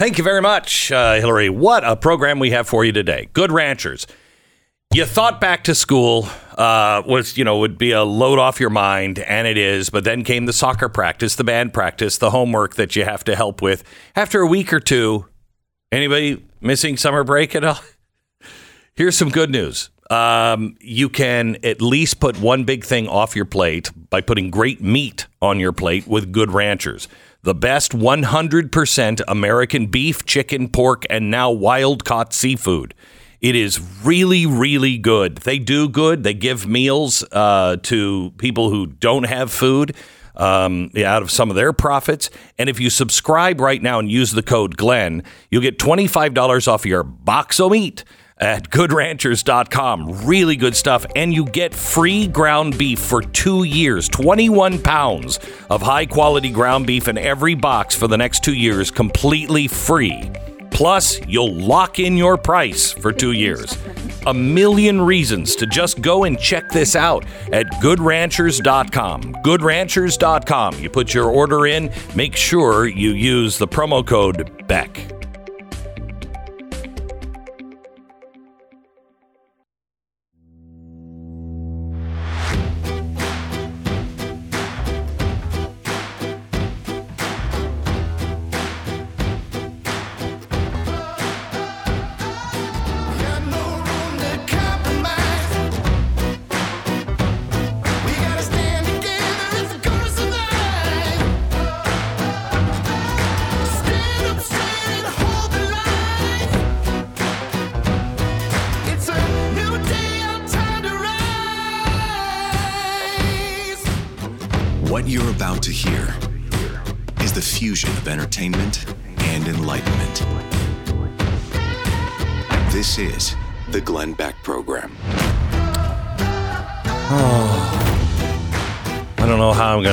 Thank you very much, uh, Hillary. What a program we have for you today. Good Ranchers. You thought back to school uh, was, you know, would be a load off your mind, and it is. But then came the soccer practice, the band practice, the homework that you have to help with. After a week or two, anybody missing summer break at all? Here's some good news. Um, you can at least put one big thing off your plate by putting great meat on your plate with Good Ranchers the best 100% American beef, chicken, pork, and now wild caught seafood. It is really, really good. They do good. They give meals uh, to people who don't have food um, out of some of their profits. And if you subscribe right now and use the code Glenn, you'll get $25 off your box of meat at goodranchers.com. Really good stuff. And you get free ground beef for two years 21 pounds of high quality ground beef in every box for the next two years, completely free. Plus, you'll lock in your price for two years. A million reasons to just go and check this out at goodranchers.com. Goodranchers.com. You put your order in, make sure you use the promo code BECK.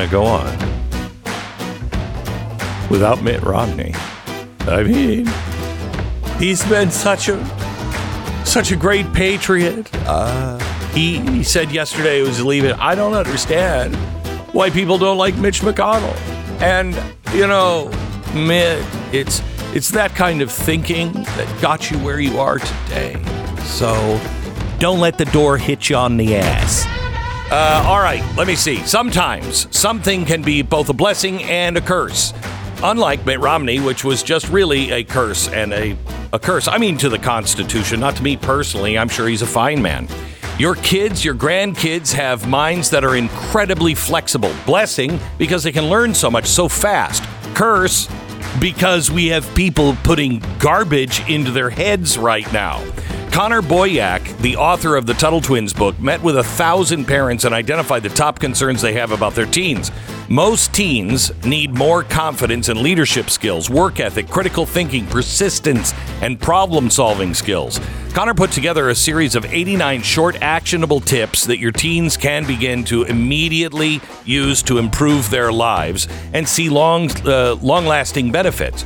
Go on without Mitt Romney. I mean, he's been such a such a great patriot. Uh, he, he said yesterday he was leaving. I don't understand why people don't like Mitch McConnell. And you know, Mitt, it's it's that kind of thinking that got you where you are today. So don't let the door hit you on the ass. Uh, all right, let me see. Sometimes something can be both a blessing and a curse. Unlike Mitt Romney, which was just really a curse and a, a curse. I mean, to the Constitution, not to me personally. I'm sure he's a fine man. Your kids, your grandkids have minds that are incredibly flexible. Blessing because they can learn so much so fast. Curse because we have people putting garbage into their heads right now. Connor Boyack, the author of the Tuttle Twins book, met with a thousand parents and identified the top concerns they have about their teens. Most teens need more confidence and leadership skills, work ethic, critical thinking, persistence, and problem solving skills. Connor put together a series of 89 short, actionable tips that your teens can begin to immediately use to improve their lives and see long, uh, long-lasting benefits.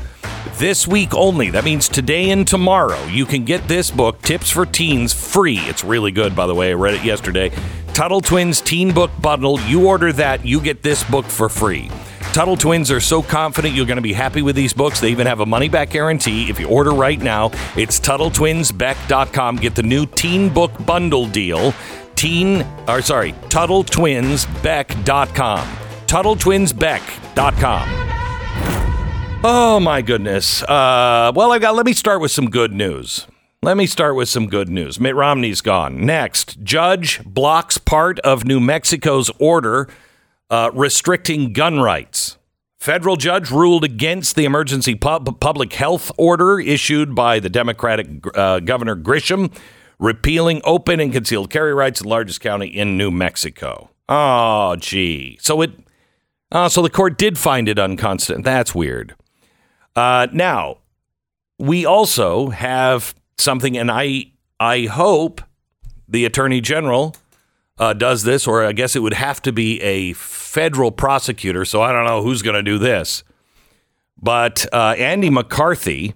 This week only, that means today and tomorrow, you can get this book, Tips for Teens, free. It's really good, by the way. I read it yesterday. Tuttle Twins Teen Book Bundle. You order that, you get this book for free. Tuttle Twins are so confident you're going to be happy with these books. They even have a money back guarantee. If you order right now, it's TuttleTwinsBeck.com. Get the new Teen Book Bundle deal. Teen, or sorry, TuttleTwinsBeck.com. TuttleTwinsBeck.com. Oh my goodness. Uh, well, I got. Let me start with some good news. Let me start with some good news. Mitt Romney's gone. Next, judge blocks part of New Mexico's order uh, restricting gun rights. Federal judge ruled against the emergency pub- public health order issued by the Democratic uh, Governor Grisham, repealing open and concealed carry rights in the largest county in New Mexico. Oh, gee. So it. Uh, so the court did find it unconstitutional. That's weird. Uh, now, we also have something, and I I hope the attorney general uh, does this, or I guess it would have to be a federal prosecutor. So I don't know who's going to do this, but uh, Andy McCarthy,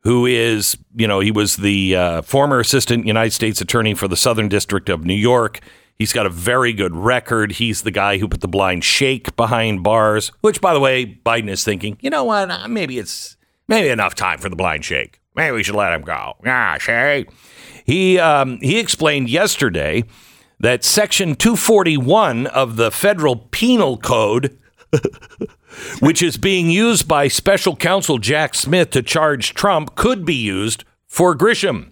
who is you know he was the uh, former assistant United States attorney for the Southern District of New York. He's got a very good record. He's the guy who put the blind sheikh behind bars, which, by the way, Biden is thinking, you know what? Uh, Maybe it's Maybe enough time for the blind sheikh. Maybe we should let him go. Ah, Shay. He um, he explained yesterday that Section 241 of the Federal Penal Code, which is being used by Special Counsel Jack Smith to charge Trump, could be used for Grisham.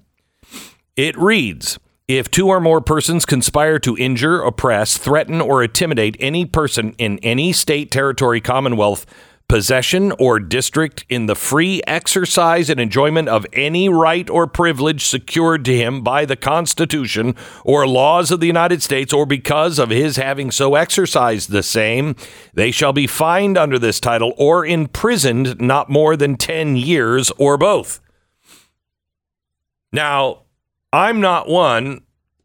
It reads If two or more persons conspire to injure, oppress, threaten, or intimidate any person in any state, territory, commonwealth, possession, or district in the free exercise and enjoyment of any right or privilege secured to him by the Constitution or laws of the United States, or because of his having so exercised the same, they shall be fined under this title or imprisoned not more than 10 years or both. Now, I'm not one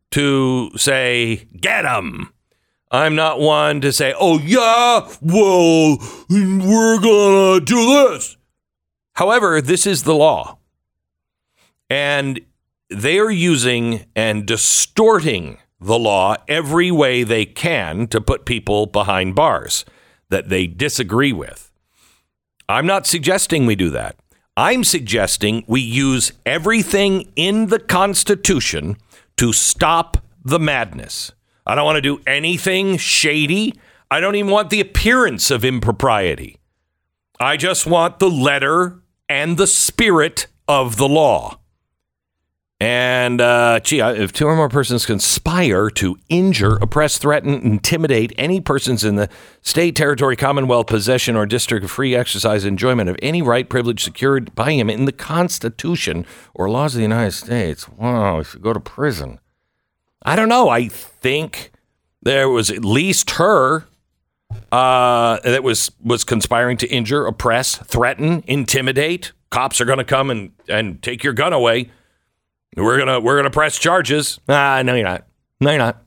to say, get him. I'm not one to say, oh, yeah, well, we're going to do this. However, this is the law. And they are using and distorting the law every way they can to put people behind bars that they disagree with. I'm not suggesting we do that. I'm suggesting we use everything in the Constitution to stop the madness. I don't want to do anything shady. I don't even want the appearance of impropriety. I just want the letter and the spirit of the law. And uh, gee, if two or more persons conspire to injure, oppress, threaten, intimidate any persons in the state, territory, commonwealth, possession, or district of free exercise, enjoyment of any right, privilege secured by him in the Constitution or laws of the United States, wow, if you go to prison. I don't know. I think there was at least her uh, that was was conspiring to injure, oppress, threaten, intimidate. Cops are going to come and, and take your gun away. We're gonna we're gonna press charges. Ah, no, you're not. No, you're not.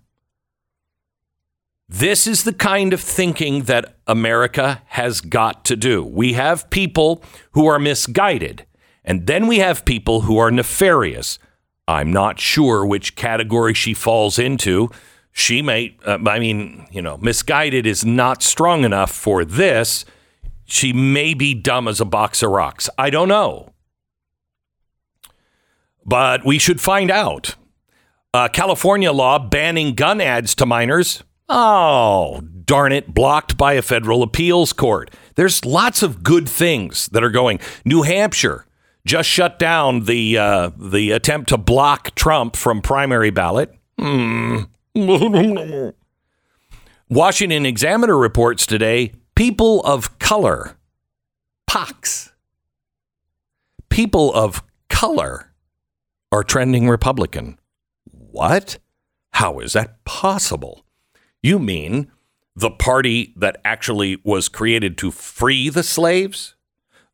This is the kind of thinking that America has got to do. We have people who are misguided, and then we have people who are nefarious. I'm not sure which category she falls into. She may, uh, I mean, you know, misguided is not strong enough for this. She may be dumb as a box of rocks. I don't know. But we should find out. Uh, California law banning gun ads to minors. Oh, darn it, blocked by a federal appeals court. There's lots of good things that are going. New Hampshire just shut down the uh, the attempt to block Trump from primary ballot. Hmm. Washington Examiner reports today people of color, pox, people of color are trending Republican. What? How is that possible? You mean the party that actually was created to free the slaves?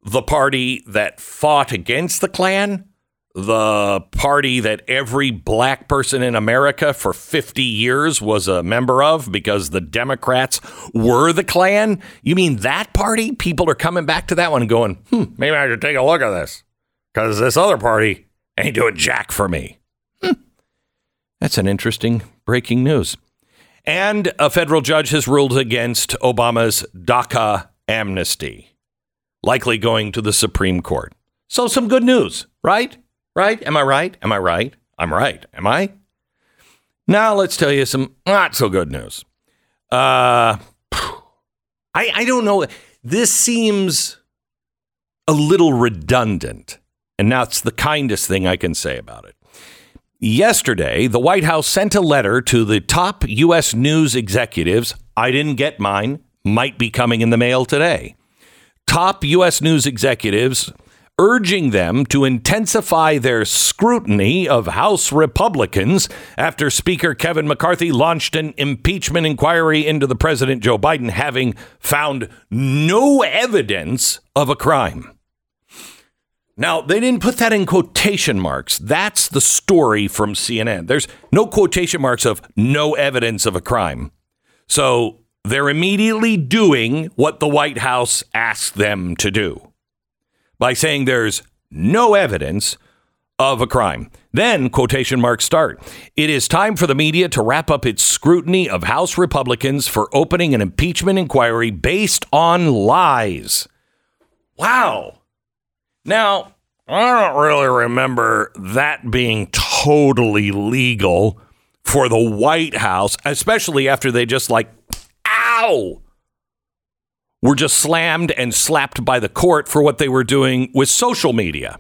the party that fought against the Klan, the party that every black person in America for 50 years was a member of because the Democrats were the Klan? You mean that party? People are coming back to that one going, hmm, maybe I should take a look at this because this other party ain't doing jack for me. Hmm. That's an interesting breaking news. And a federal judge has ruled against Obama's DACA amnesty likely going to the Supreme Court. So, some good news, right? Right? Am I right? Am I right? I'm right. Am I? Now, let's tell you some not so good news. Uh, I, I don't know. This seems a little redundant, and that's the kindest thing I can say about it. Yesterday, the White House sent a letter to the top U.S. news executives. I didn't get mine, might be coming in the mail today top U.S. news executives urging them to intensify their scrutiny of House Republicans after Speaker Kevin McCarthy launched an impeachment inquiry into the President Joe Biden having found no evidence of a crime. Now, they didn't put that in quotation marks. That's the story from CNN. There's no quotation marks of no evidence of a crime. So they're immediately doing what the White House asked them to do by saying there's no evidence of a crime. Then, quotation marks start. It is time for the media to wrap up its scrutiny of House Republicans for opening an impeachment inquiry based on lies. Wow. Now, I don't really remember that being totally legal for the White House, especially after they just like, ow, were just slammed and slapped by the court for what they were doing with social media.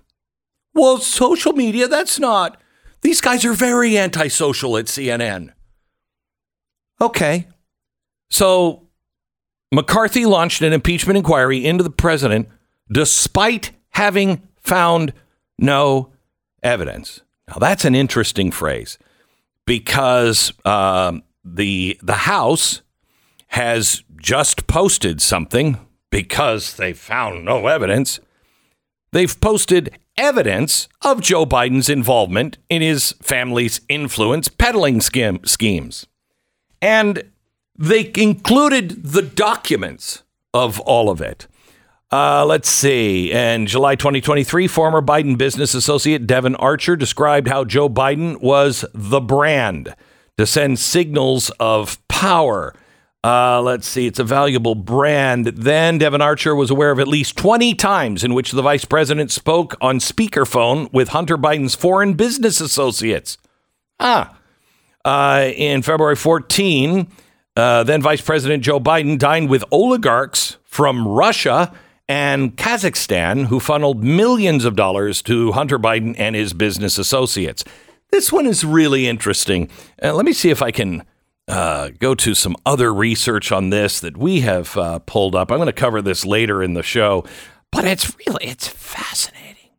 Well, social media, that's not. These guys are very antisocial at CNN. Okay. So McCarthy launched an impeachment inquiry into the president despite having found no evidence. Now, that's an interesting phrase because um, the, the House has just posted something because they found no evidence. They've posted evidence of Joe Biden's involvement in his family's influence peddling scheme, schemes. And they included the documents of all of it. Uh, let's see. In July 2023, former Biden business associate Devon Archer described how Joe Biden was the brand to send signals of power. Uh, let's see. It's a valuable brand. Then Devon Archer was aware of at least 20 times in which the vice president spoke on speakerphone with Hunter Biden's foreign business associates. Ah. Uh, in February 14, uh, then Vice President Joe Biden dined with oligarchs from Russia and Kazakhstan who funneled millions of dollars to Hunter Biden and his business associates. This one is really interesting. Uh, let me see if I can uh, go to some other research on this that we have uh, pulled up. I'm going to cover this later in the show, but it's really it's fascinating.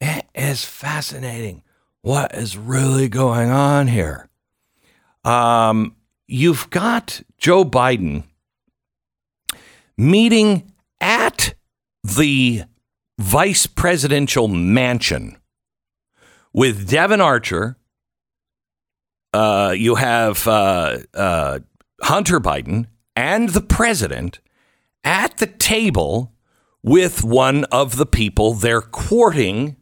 It is fascinating what is really going on here. Um, you've got Joe Biden meeting at the vice presidential mansion with Devon Archer. Uh, you have uh, uh, Hunter Biden and the president at the table with one of the people they're courting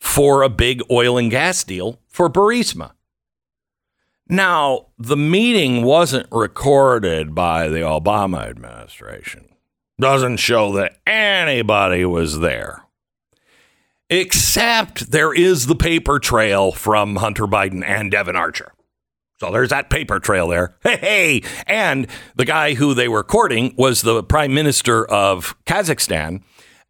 for a big oil and gas deal for Burisma. Now, the meeting wasn't recorded by the Obama administration doesn't show that anybody was there. Except there is the paper trail from Hunter Biden and Devon Archer. So there's that paper trail there. Hey, hey. And the guy who they were courting was the prime minister of Kazakhstan.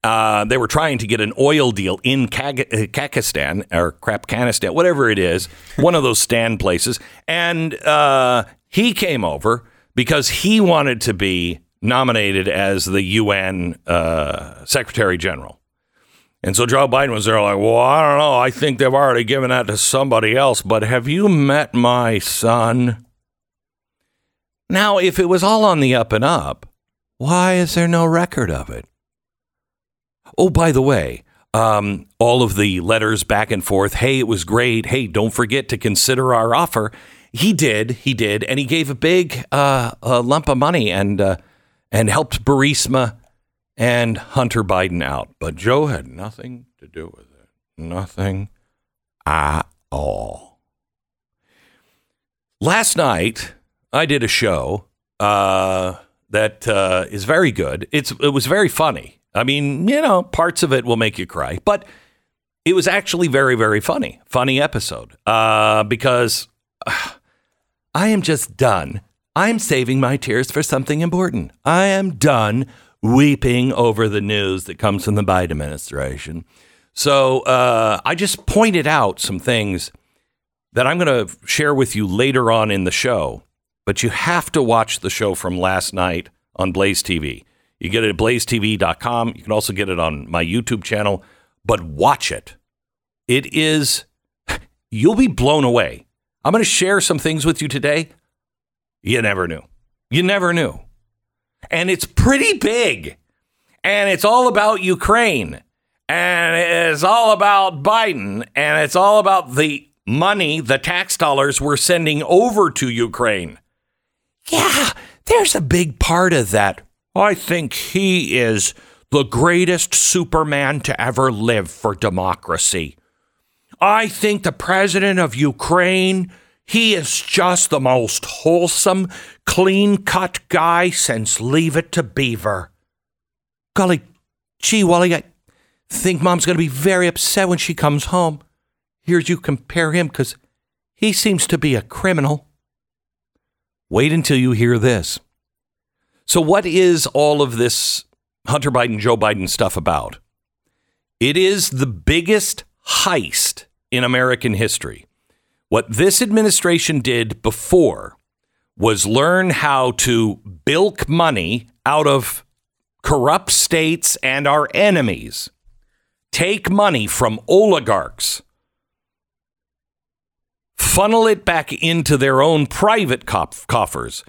Uh, they were trying to get an oil deal in Kazakhstan or Krapkanistan, whatever it is, one of those stand places. And uh, he came over because he wanted to be nominated as the UN uh, Secretary General. And so Joe Biden was there, like, well, I don't know. I think they've already given that to somebody else, but have you met my son? Now, if it was all on the up and up, why is there no record of it? Oh, by the way, um, all of the letters back and forth. Hey, it was great. Hey, don't forget to consider our offer. He did. He did. And he gave a big uh, a lump of money. And uh, and helped Burisma and Hunter Biden out. But Joe had nothing to do with it. Nothing at all. Last night, I did a show uh, that uh, is very good. It's it was very funny. I mean, you know, parts of it will make you cry, but it was actually very very funny. Funny episode uh, because I am just done I'm saving my tears for something important. I am done weeping over the news that comes from the Biden administration. So uh, I just pointed out some things that I'm going to share with you later on in the show, but you have to watch the show from last night on Blaze TV. You get it at blazetv.com. You can also get it on my YouTube channel, but watch it. It is, you'll be blown away. I'm going to share some things with you today you never knew. You never knew. And it's pretty big. And it's all about Ukraine. And it's all about Biden. And it's all about the money, the tax dollars we're sending over to Ukraine. Yeah, there's a big part of that. I think he is the greatest Superman to ever live for democracy. I think the president of Ukraine he is just the most wholesome, clean cut guy since Leave It to Beaver. Golly, gee, Wally, I, think mom's going to be very upset when she comes home. Here's you compare him because he seems to be a criminal. Wait until you hear this. So, what is all of this Hunter Biden, Joe Biden stuff about? It is the biggest heist in American history. What this administration did before was learn how to bilk money out of corrupt states and our enemies, take money from oligarchs, funnel it back into their own private coffers.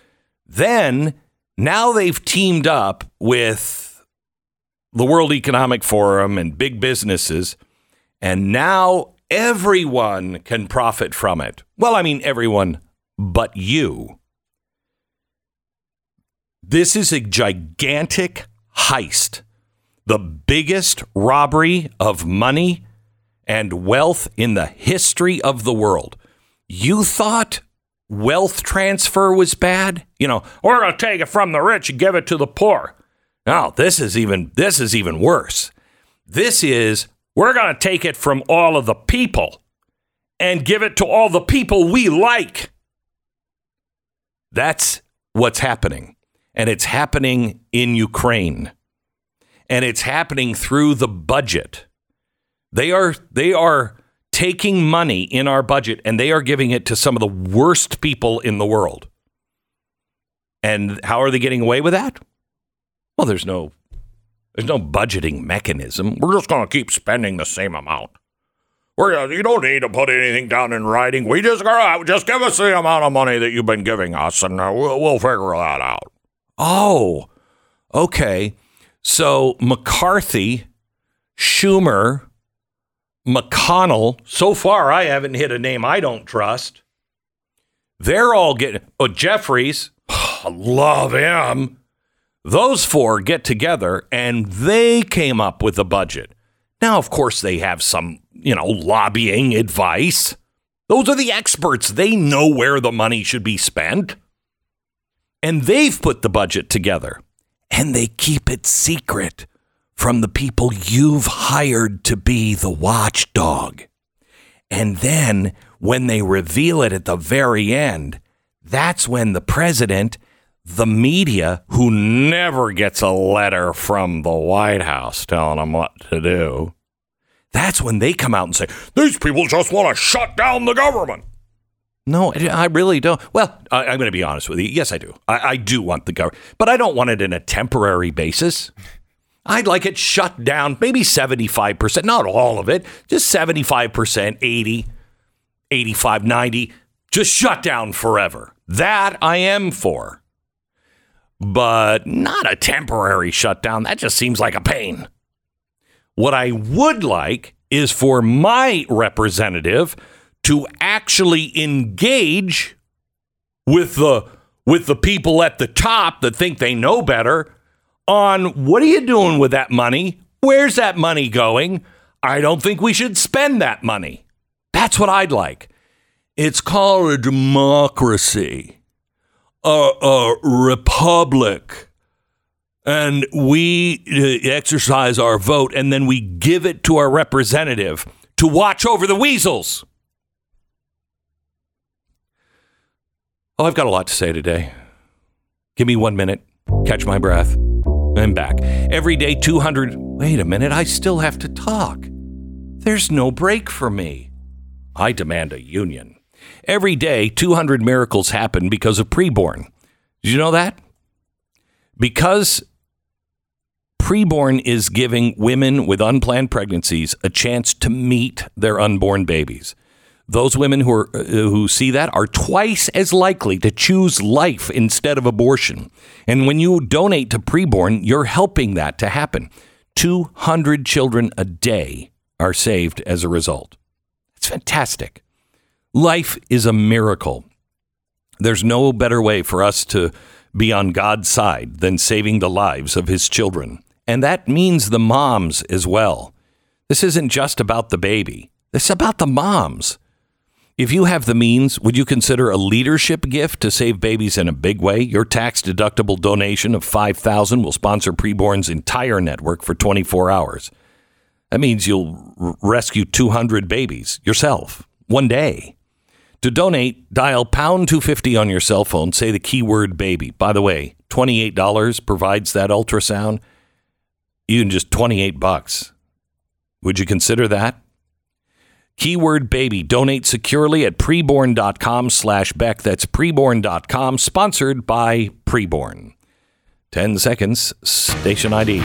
Then, now they've teamed up with the World Economic Forum and big businesses, and now everyone can profit from it. Well, I mean, everyone but you. This is a gigantic heist, the biggest robbery of money and wealth in the history of the world. You thought wealth transfer was bad? You know, we're going to take it from the rich and give it to the poor. No, this is even this is even worse. This is we're going to take it from all of the people and give it to all the people we like. That's what's happening. And it's happening in Ukraine. And it's happening through the budget. They are they are taking money in our budget and they are giving it to some of the worst people in the world. And how are they getting away with that? Well, there's no there's no budgeting mechanism. We're just going to keep spending the same amount. We're, you don't need to put anything down in writing. We just go just give us the amount of money that you've been giving us, and uh, we'll, we'll figure that out. Oh, okay. So McCarthy, Schumer, McConnell. So far, I haven't hit a name I don't trust. They're all getting. Oh, Jeffries, I love him. Those four get together and they came up with a budget. Now, of course, they have some, you know, lobbying advice. Those are the experts. They know where the money should be spent. And they've put the budget together. And they keep it secret from the people you've hired to be the watchdog. And then when they reveal it at the very end, that's when the president the media, who never gets a letter from the White House telling them what to do, that's when they come out and say, these people just want to shut down the government. No, I really don't. Well, I, am going to be honest with you. Yes, I do. I, I do want the government, but I don't want it in a temporary basis. I'd like it shut down, maybe 75%, not all of it, just 75%, 80, 85, 90, just shut down forever. That I am for but not a temporary shutdown. That just seems like a pain. What I would like is for my representative to actually engage with the with the people at the top that think they know better on what are you doing with that money? Where's that money going? I don't think we should spend that money. That's what I'd like. It's called a democracy a, a republic and we uh, exercise our vote and then we give it to our representative to watch over the weasels. Oh, I've got a lot to say today. Give me one minute, catch my breath. I'm back. Every day, 200. Wait a minute, I still have to talk. There's no break for me. I demand a union. Every day, 200 miracles happen because of preborn. Did you know that? Because preborn is giving women with unplanned pregnancies a chance to meet their unborn babies. Those women who are, uh, who see that are twice as likely to choose life instead of abortion. And when you donate to preborn, you're helping that to happen. 200 children a day are saved as a result. It's fantastic. Life is a miracle. There's no better way for us to be on God's side than saving the lives of his children. And that means the moms as well. This isn't just about the baby, is about the moms. If you have the means, would you consider a leadership gift to save babies in a big way? Your tax deductible donation of 5000 will sponsor Preborn's entire network for 24 hours. That means you'll r- rescue 200 babies yourself one day. To donate, dial pound 250 on your cell phone, say the keyword baby. By the way, $28 provides that ultrasound. You can just 28 bucks. Would you consider that? Keyword baby. Donate securely at preborn.com slash Beck. That's preborn.com, sponsored by Preborn. 10 seconds, station ID.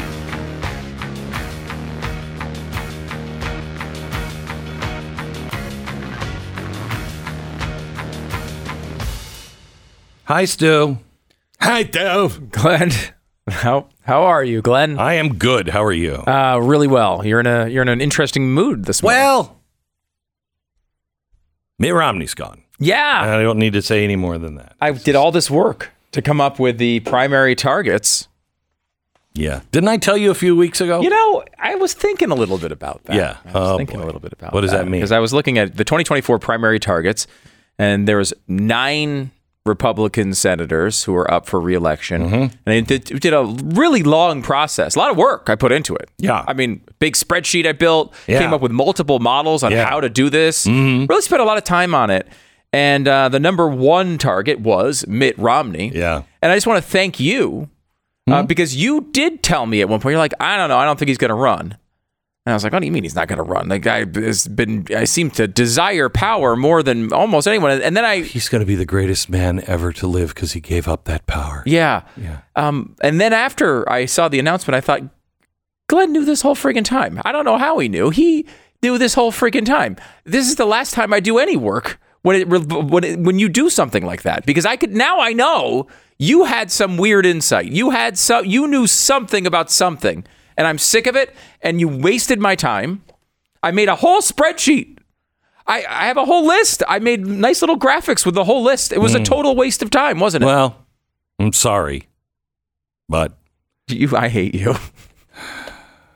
Hi, Stu. Hi, Dove. Glenn, how how are you, Glenn? I am good. How are you? Uh, really well. You're in a you're in an interesting mood this morning. well, Mitt Romney's gone. yeah. I don't need to say any more than that. I did all this work to come up with the primary targets. Yeah. Didn't I tell you a few weeks ago? You know, I was thinking a little bit about that. Yeah. I was Oh, thinking boy. a little bit about What does that mean? Because I was looking at the 2024 primary targets, and there was nine Republican senators who are up for reelection, Mm-hmm. and they did, a really long process. A lot of work I put into it. Yeah. I mean, big spreadsheet I built, Yeah. came up with multiple models on Yeah. Mm-hmm. how to do this. Really spent a lot of time on it. And uh, the number one target was Mitt Romney. Yeah. And I just want to thank you uh, because you did tell me at one point, you're like, I don't know, I don't think he's going to run. And I was like, what do you mean he's not going to run? The guy has been, I seem to desire power more than almost anyone. And then I, He's going to be the greatest man ever to live because he gave up that power. yeah. Yeah. Um, and then after I saw the announcement, I thought, Glenn knew this whole friggin' time. I don't know how he knew. He knew this whole friggin' time. This is the last time I do any work when it when it, when you do something like that because I could now I know you had some weird insight. You had some you knew something about something, and I'm sick of it. And you wasted my time. I made a whole spreadsheet. I, I have a whole list. I made nice little graphics with the whole list. It was a hmm. total waste of time, wasn't it? Well, I'm sorry, but you, I hate you.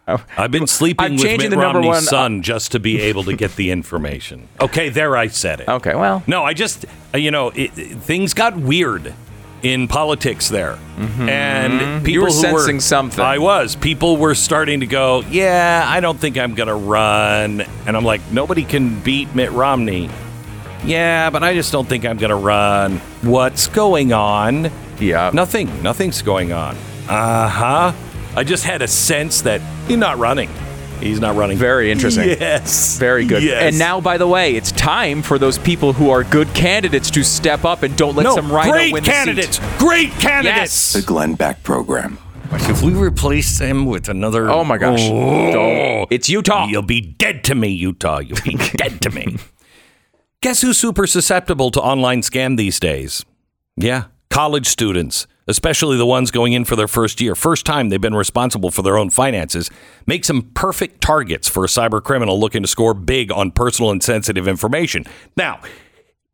I've been sleeping I'm with Mitt Romney's one- son just to be able to get the information. Okay, there I said it. Okay, well, No, I just, you know, it, it- things got weird in politics there, and people You were sensing something. I was. People were starting to go, "Yeah, I don't think I'm going to run," and I'm like, "Nobody can beat Mitt Romney." Yeah, but I just don't think I'm going to run. What's going on? yeah. Nothing. Nothing's going on. Uh huh. I just had a sense that you're not running. He's not running. Very interesting. Yes. Very good. Yes. And now, by the way, it's time for those people who are good candidates to step up and don't let no, some RINO great win the candidates. seat. Great candidates. The Glenn Beck Program. If we replace him with another, Oh my gosh. Oh, Don't. It's Utah. You'll be dead to me, Utah. You'll be dead to me. Guess who's super susceptible to online scam these days? Yeah, college students, especially the ones going in for their first year. First time they've been responsible for their own finances, makes them perfect targets for a cyber criminal looking to score big on personal and sensitive information. Now,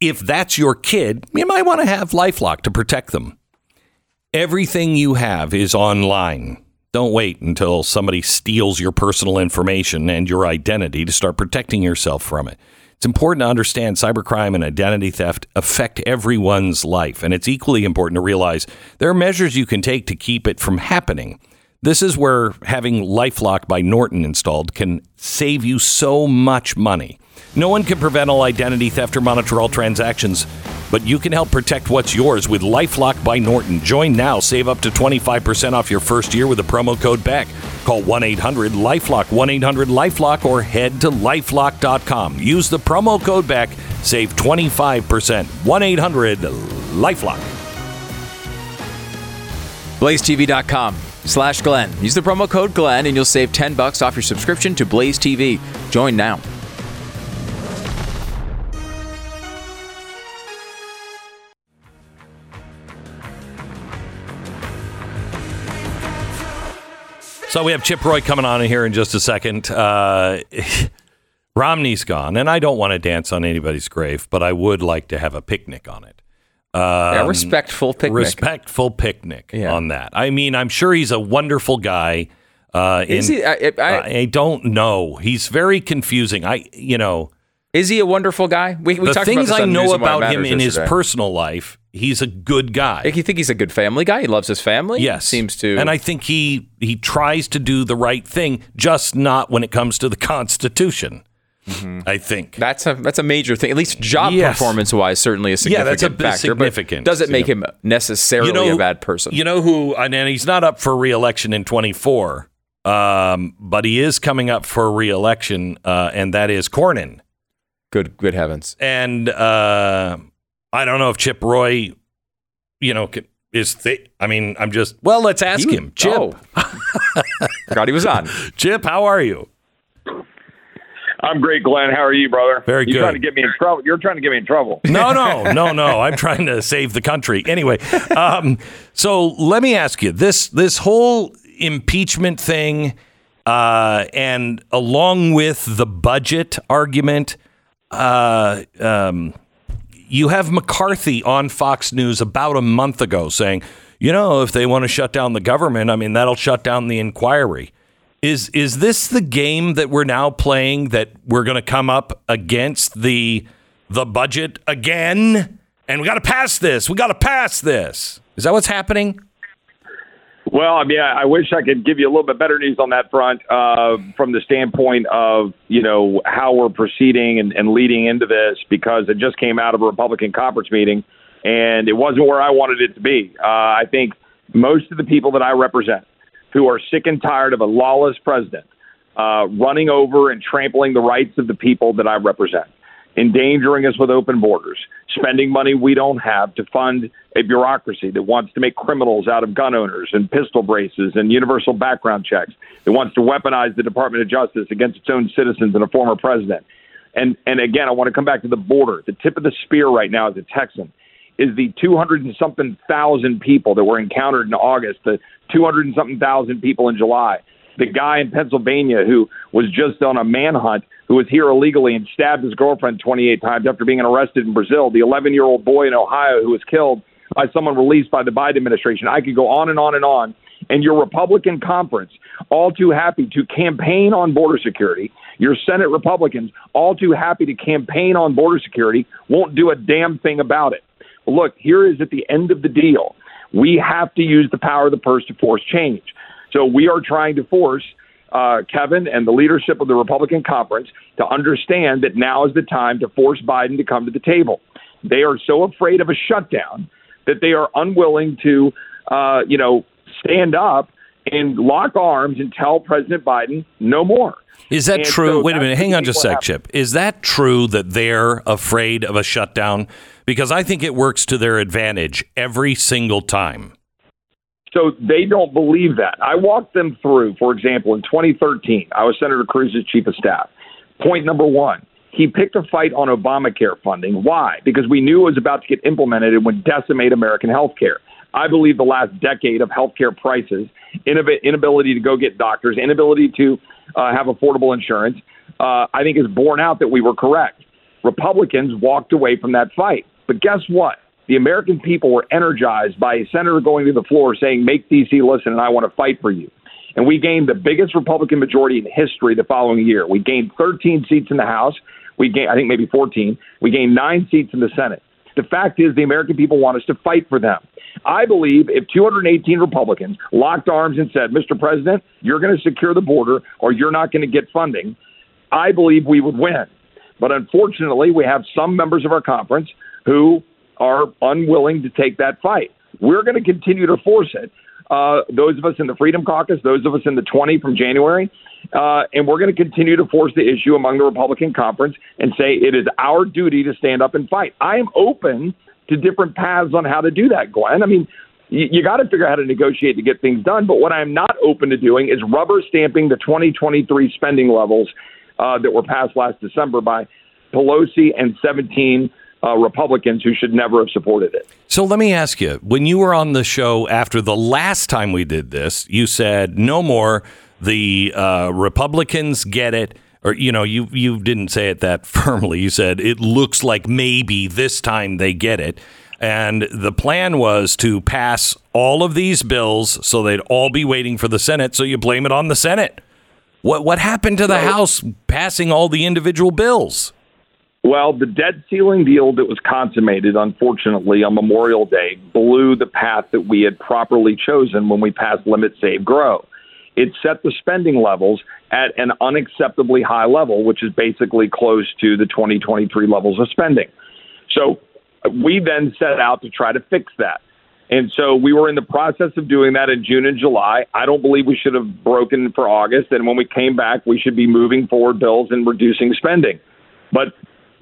if that's your kid, you might want to have Lifelock to protect them. Everything you have is online. Don't wait until somebody steals your personal information and your identity to start protecting yourself from it. It's important to understand cybercrime and identity theft affect everyone's life, and it's equally important to realize there are measures you can take to keep it from happening. This is where having Lifelock by Norton installed can save you so much money. No one can prevent all identity theft or monitor all transactions, but you can help protect what's yours with Lifelock by Norton. Join now, save up to 25% off your first year with the promo code BECK. Call 1 800 Lifelock, 1 800 Lifelock, or head to lifelock.com. Use the promo code BECK, save 25%. 1 800 Lifelock. BlazeTV.com slash Glenn. Use the promo code Glenn and you'll save 10 bucks off your subscription to Blaze TV. Join now. So we have Chip Roy coming on in here in just a second. Uh, Romney's gone, and I don't want to dance on anybody's grave, but I would like to have a picnic on it. a respectful picnic. Respectful picnic Yeah. on that. I mean, I'm sure he's a wonderful guy. Uh, Is in- he? I, I, I don't know. He's very confusing. I, you know, Is he a wonderful guy? We, we the talked things about I know News and Why It about him in his personal life, he's a good guy. Like, you think he's a good family guy? He loves his family. Yes, seems to. and I think he he tries to do the right thing, just not when it comes to the Constitution. I think. That's a that's a major thing. At least job Yes. performance wise, certainly a significant Yeah, that's a factor. significant. But doesn't make him necessarily a bad person. You know who? And he's not up for reelection in 24, um, but he is coming up for reelection, uh, and that is Cornyn. Good good heavens. And uh, I don't know if Chip Roy, you know, is. Th- I mean, I'm just. Well, let's ask He- him. Chip, Oh. Forgot he was on. Chip, how are you? I'm great, Glenn. How are you, brother? Very You're good. trying to get me in trouble. You're trying to get me in trouble. No, no, no, no. I'm trying to save the country. Anyway, um, so let me ask you this: this whole impeachment thing, uh, and along with the budget argument, uh, um, you have McCarthy on Fox News about a month ago saying, you know, if they want to shut down the government, I mean, that'll shut down the inquiry. Is is this the game that we're now playing that we're going to come up against the the budget again? And we got to pass this. We got to pass this. Is that what's happening? Well, I mean, I, I wish I could give you a little bit better news on that front uh, from the standpoint of you know how we're proceeding and, and leading into this because it just came out of a Republican conference meeting and it wasn't where I wanted it to be. Uh, I think most of the people that I represent who are sick and tired of a lawless president uh, running over and trampling the rights of the people that I represent, endangering us with open borders, spending money we don't have to fund a bureaucracy that wants to make criminals out of gun owners and pistol braces and universal background checks, that wants to weaponize the Department of Justice against its own citizens and a former president. And and again, I want to come back to the border. The tip of the spear right now as a Texan is the 200 and something thousand people that were encountered in August, the 200 and something thousand people in July, the guy in Pennsylvania who was just on a manhunt who was here illegally and stabbed his girlfriend 28 times after being arrested in Brazil, the 11 year old boy in Ohio who was killed by someone released by the Biden administration. I could go on and on and on. And your Republican conference, all too happy to campaign on border security, your Senate Republicans, all too happy to campaign on border security, won't do a damn thing about it. Look, here is at the end of the deal. We have to use the power of the purse to force change. So we are trying to force uh, Kevin and the leadership of the Republican conference to understand that now is the time to force Biden to come to the table. They are so afraid of a shutdown that they are unwilling to, uh, you know, stand up and lock arms and tell President Biden no more. Is that And true? so Wait a minute. Hang on just a sec. Chip. Is that true that they're afraid of a shutdown? Because I think it works to their advantage every single time. So they don't believe that. I walked them through, for example, in 2013, I was Senator Cruz's chief of staff. Point number one, he picked a fight on Obamacare funding. Why? Because we knew it was about to get implemented and would decimate American health care. I believe the last decade of healthcare prices, innov- inability to go get doctors, inability to uh, have affordable insurance, uh, I think is borne out that we were correct. Republicans walked away from that fight. But guess what? The American people were energized by a senator going to the floor saying, Make DC listen, and I want to fight for you. And we gained the biggest Republican majority in history the following year. We gained 13 seats in the House. We gained, I think, maybe 14. We gained nine seats in the Senate. The fact is, the American people want us to fight for them. I believe if 218 Republicans locked arms and said, Mr. President, you're going to secure the border or you're not going to get funding, I believe we would win. But unfortunately, we have some members of our conference who are unwilling to take that fight. We're going to continue to force it. Uh, those of us in the Freedom Caucus, those of us in the 20 from January, uh, and we're going to continue to force the issue among the Republican conference and say it is our duty to stand up and fight. I am open to different paths on how to do that, Glenn. I mean, you, you got to figure out how to negotiate to get things done. But what I'm not open to doing is rubber stamping the 2023 spending levels uh, that were passed last December by Pelosi and 17 uh, Republicans who should never have supported it. So let me ask you when you were on the show after the last time we did this, you said no more. The uh, Republicans get it. Or you know, you you didn't say it that firmly. You said it looks like maybe this time they get it, and the plan was to pass all of these bills so they'd all be waiting for the Senate. So you blame it on the Senate. What what happened to the House passing all the individual bills? Well, the debt ceiling deal that was consummated, unfortunately, on Memorial Day blew the path that we had properly chosen when we passed Limit, Save, Grow. It set the spending levels at an unacceptably high level, which is basically close to the 2023 levels of spending. So we then set out to try to fix that. And so we were in the process of doing that in June and July. I don't believe we should have broken for August. And when we came back, we should be moving forward bills and reducing spending. But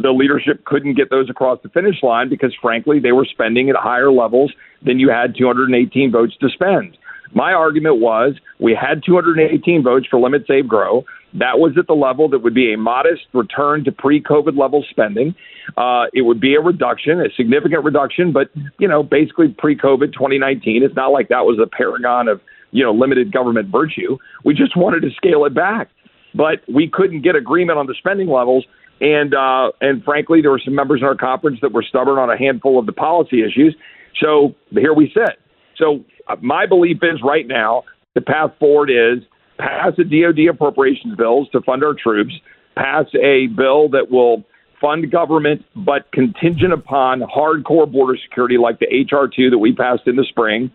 the leadership couldn't get those across the finish line because, frankly, they were spending at higher levels than you had 218 votes to spend. My argument was we had 218 votes for Limit Save Grow. That was at the level that would be a modest return to pre-COVID level spending. Uh, it would be a reduction, a significant reduction, but you know, basically pre-COVID 2019. It's not like that was a paragon of you know limited government virtue. We just wanted to scale it back, but we couldn't get agreement on the spending levels. And uh, and frankly, there were some members in our conference that were stubborn on a handful of the policy issues. So here we sit. So uh, my belief is right now the path forward is pass a DoD appropriations bills to fund our troops, pass a bill that will fund government but contingent upon hardcore border security like the HR two that we passed in the spring.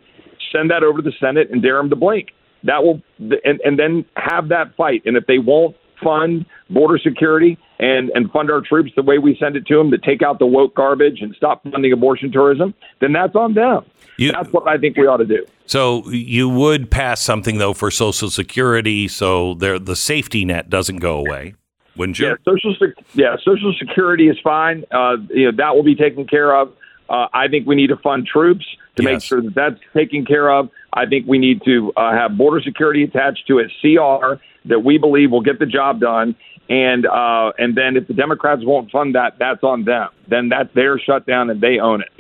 Send that over to the Senate and dare them to blink. That will and, and then have that fight. And if they won't fund border security and, and fund our troops the way we send it to them to take out the woke garbage and stop funding abortion tourism, then that's on them. You, that's what I think we ought to do. So you would pass something though for Social Security, so there the safety net doesn't go away, wouldn't you? Yeah, Social yeah Social Security is fine. Uh, you know that will be taken care of. Uh, I think we need to fund troops to yes. make sure that that's taken care of. I think we need to uh, have border security attached to a CR that we believe will get the job done. And uh, and then if the Democrats won't fund that, that's on them. Then that's their shutdown and they own it.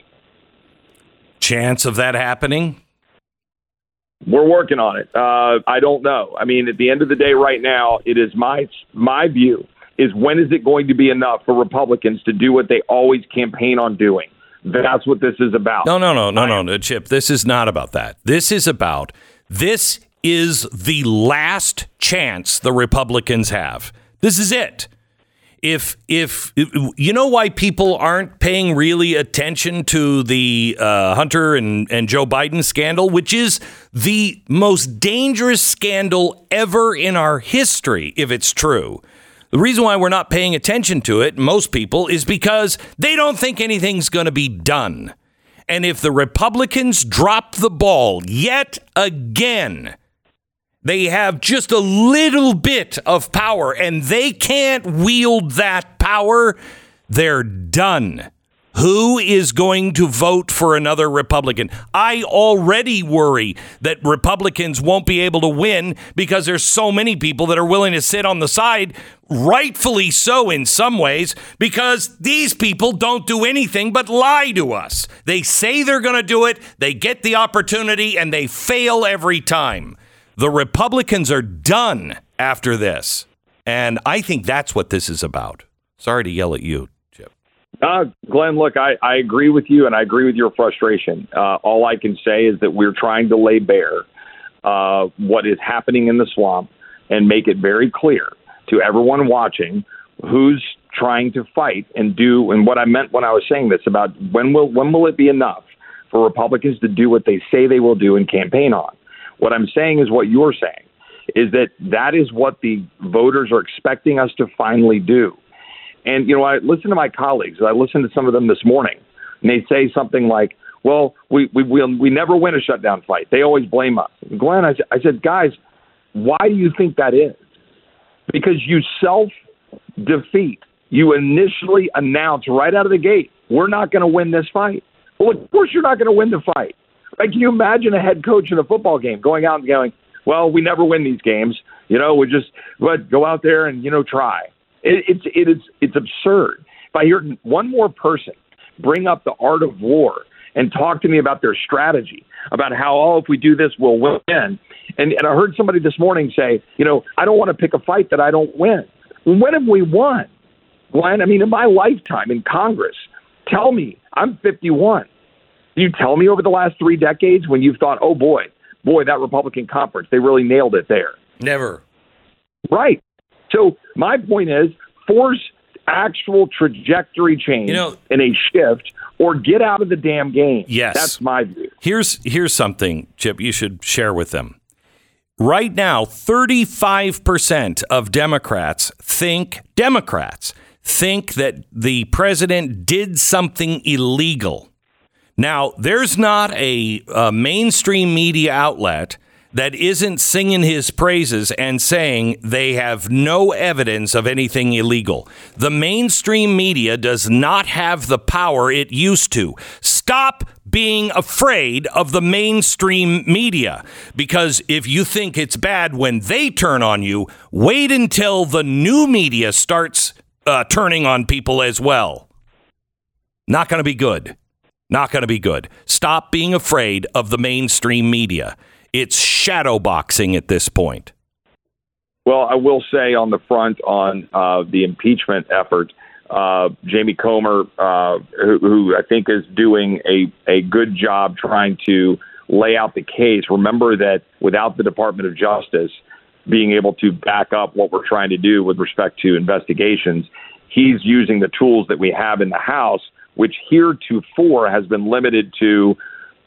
Chance of that happening? We're working on it. Uh, I don't know. I mean, at the end of the day, right now, it is my my view is when is it going to be enough for Republicans to do what they always campaign on doing? That's what this is about. No, no, no, no, no, no, Chip. This is not about that. This is about this is the last chance the Republicans have. This is it. If, if you know why people aren't paying really attention to the uh, Hunter and, and Joe Biden scandal, which is the most dangerous scandal ever in our history, if it's true. The reason why we're not paying attention to it, most people, is because they don't think anything's going to be done. And if the Republicans drop the ball yet again, they have just a little bit of power and they can't wield that power. They're done. Who is going to vote for another Republican? I already worry that Republicans won't be able to win because there's so many people that are willing to sit on the side, rightfully so in some ways, because these people don't do anything but lie to us. They say they're going to do it, they get the opportunity, and they fail every time. The Republicans are done after this. And I think that's what this is about. Sorry to yell at you, Chip. Uh, Glenn, look, I, I agree with you and I agree with your frustration. Uh, all I can say is that we're trying to lay bare uh, what is happening in the swamp and make it very clear to everyone watching who's trying to fight and do and what I meant when I was saying this about when will when will it be enough for Republicans to do what they say they will do and campaign on. What I'm saying is what you're saying is that that is what the voters are expecting us to finally do. And, you know, I listen to my colleagues, I listened to some of them this morning, and they say something like, well, we, we, we, we never win a shutdown fight. They always blame us. Glenn, I, I said, guys, why do you think that is? Because you self defeat. You initially announce right out of the gate, we're not going to win this fight. Well, of course, you're not going to win the fight. Like, can you imagine a head coach in a football game going out and going, "Well, we never win these games. You know, we just but go out there and you know try." It, it's it is it's absurd. If I hear one more person bring up the art of war and talk to me about their strategy, about how oh if we do this we'll win, and and I heard somebody this morning say, you know, I don't want to pick a fight that I don't win. When have we won? Glenn, I mean, in my lifetime in Congress, tell me, I'm 51. Can you tell me over the last three decades when you've thought, oh boy, boy, that Republican conference, they really nailed it there? Never. Right. So my point is force actual trajectory change You know- and a shift, or get out of the damn game. Yes. that's my view. Here's here's something, Chip, you should share with them. Right now, 35% of Democrats think Democrats think that the president did something illegal. Now, there's not a, a mainstream media outlet that isn't singing his praises and saying they have no evidence of anything illegal. The mainstream media does not have the power it used to. Stop being afraid of the mainstream media because if you think it's bad when they turn on you, wait until the new media starts uh, turning on people as well. Not going to be good. Not going to be good. Stop being afraid of the mainstream media. It's shadow boxing at this point. Well, I will say on the front on uh, the impeachment effort, uh, Jamie Comer, uh, who, who I think is doing a, a good job trying to lay out the case. Remember that without the Department of Justice being able to back up what we're trying to do with respect to investigations, he's using the tools that we have in the House, which heretofore has been limited to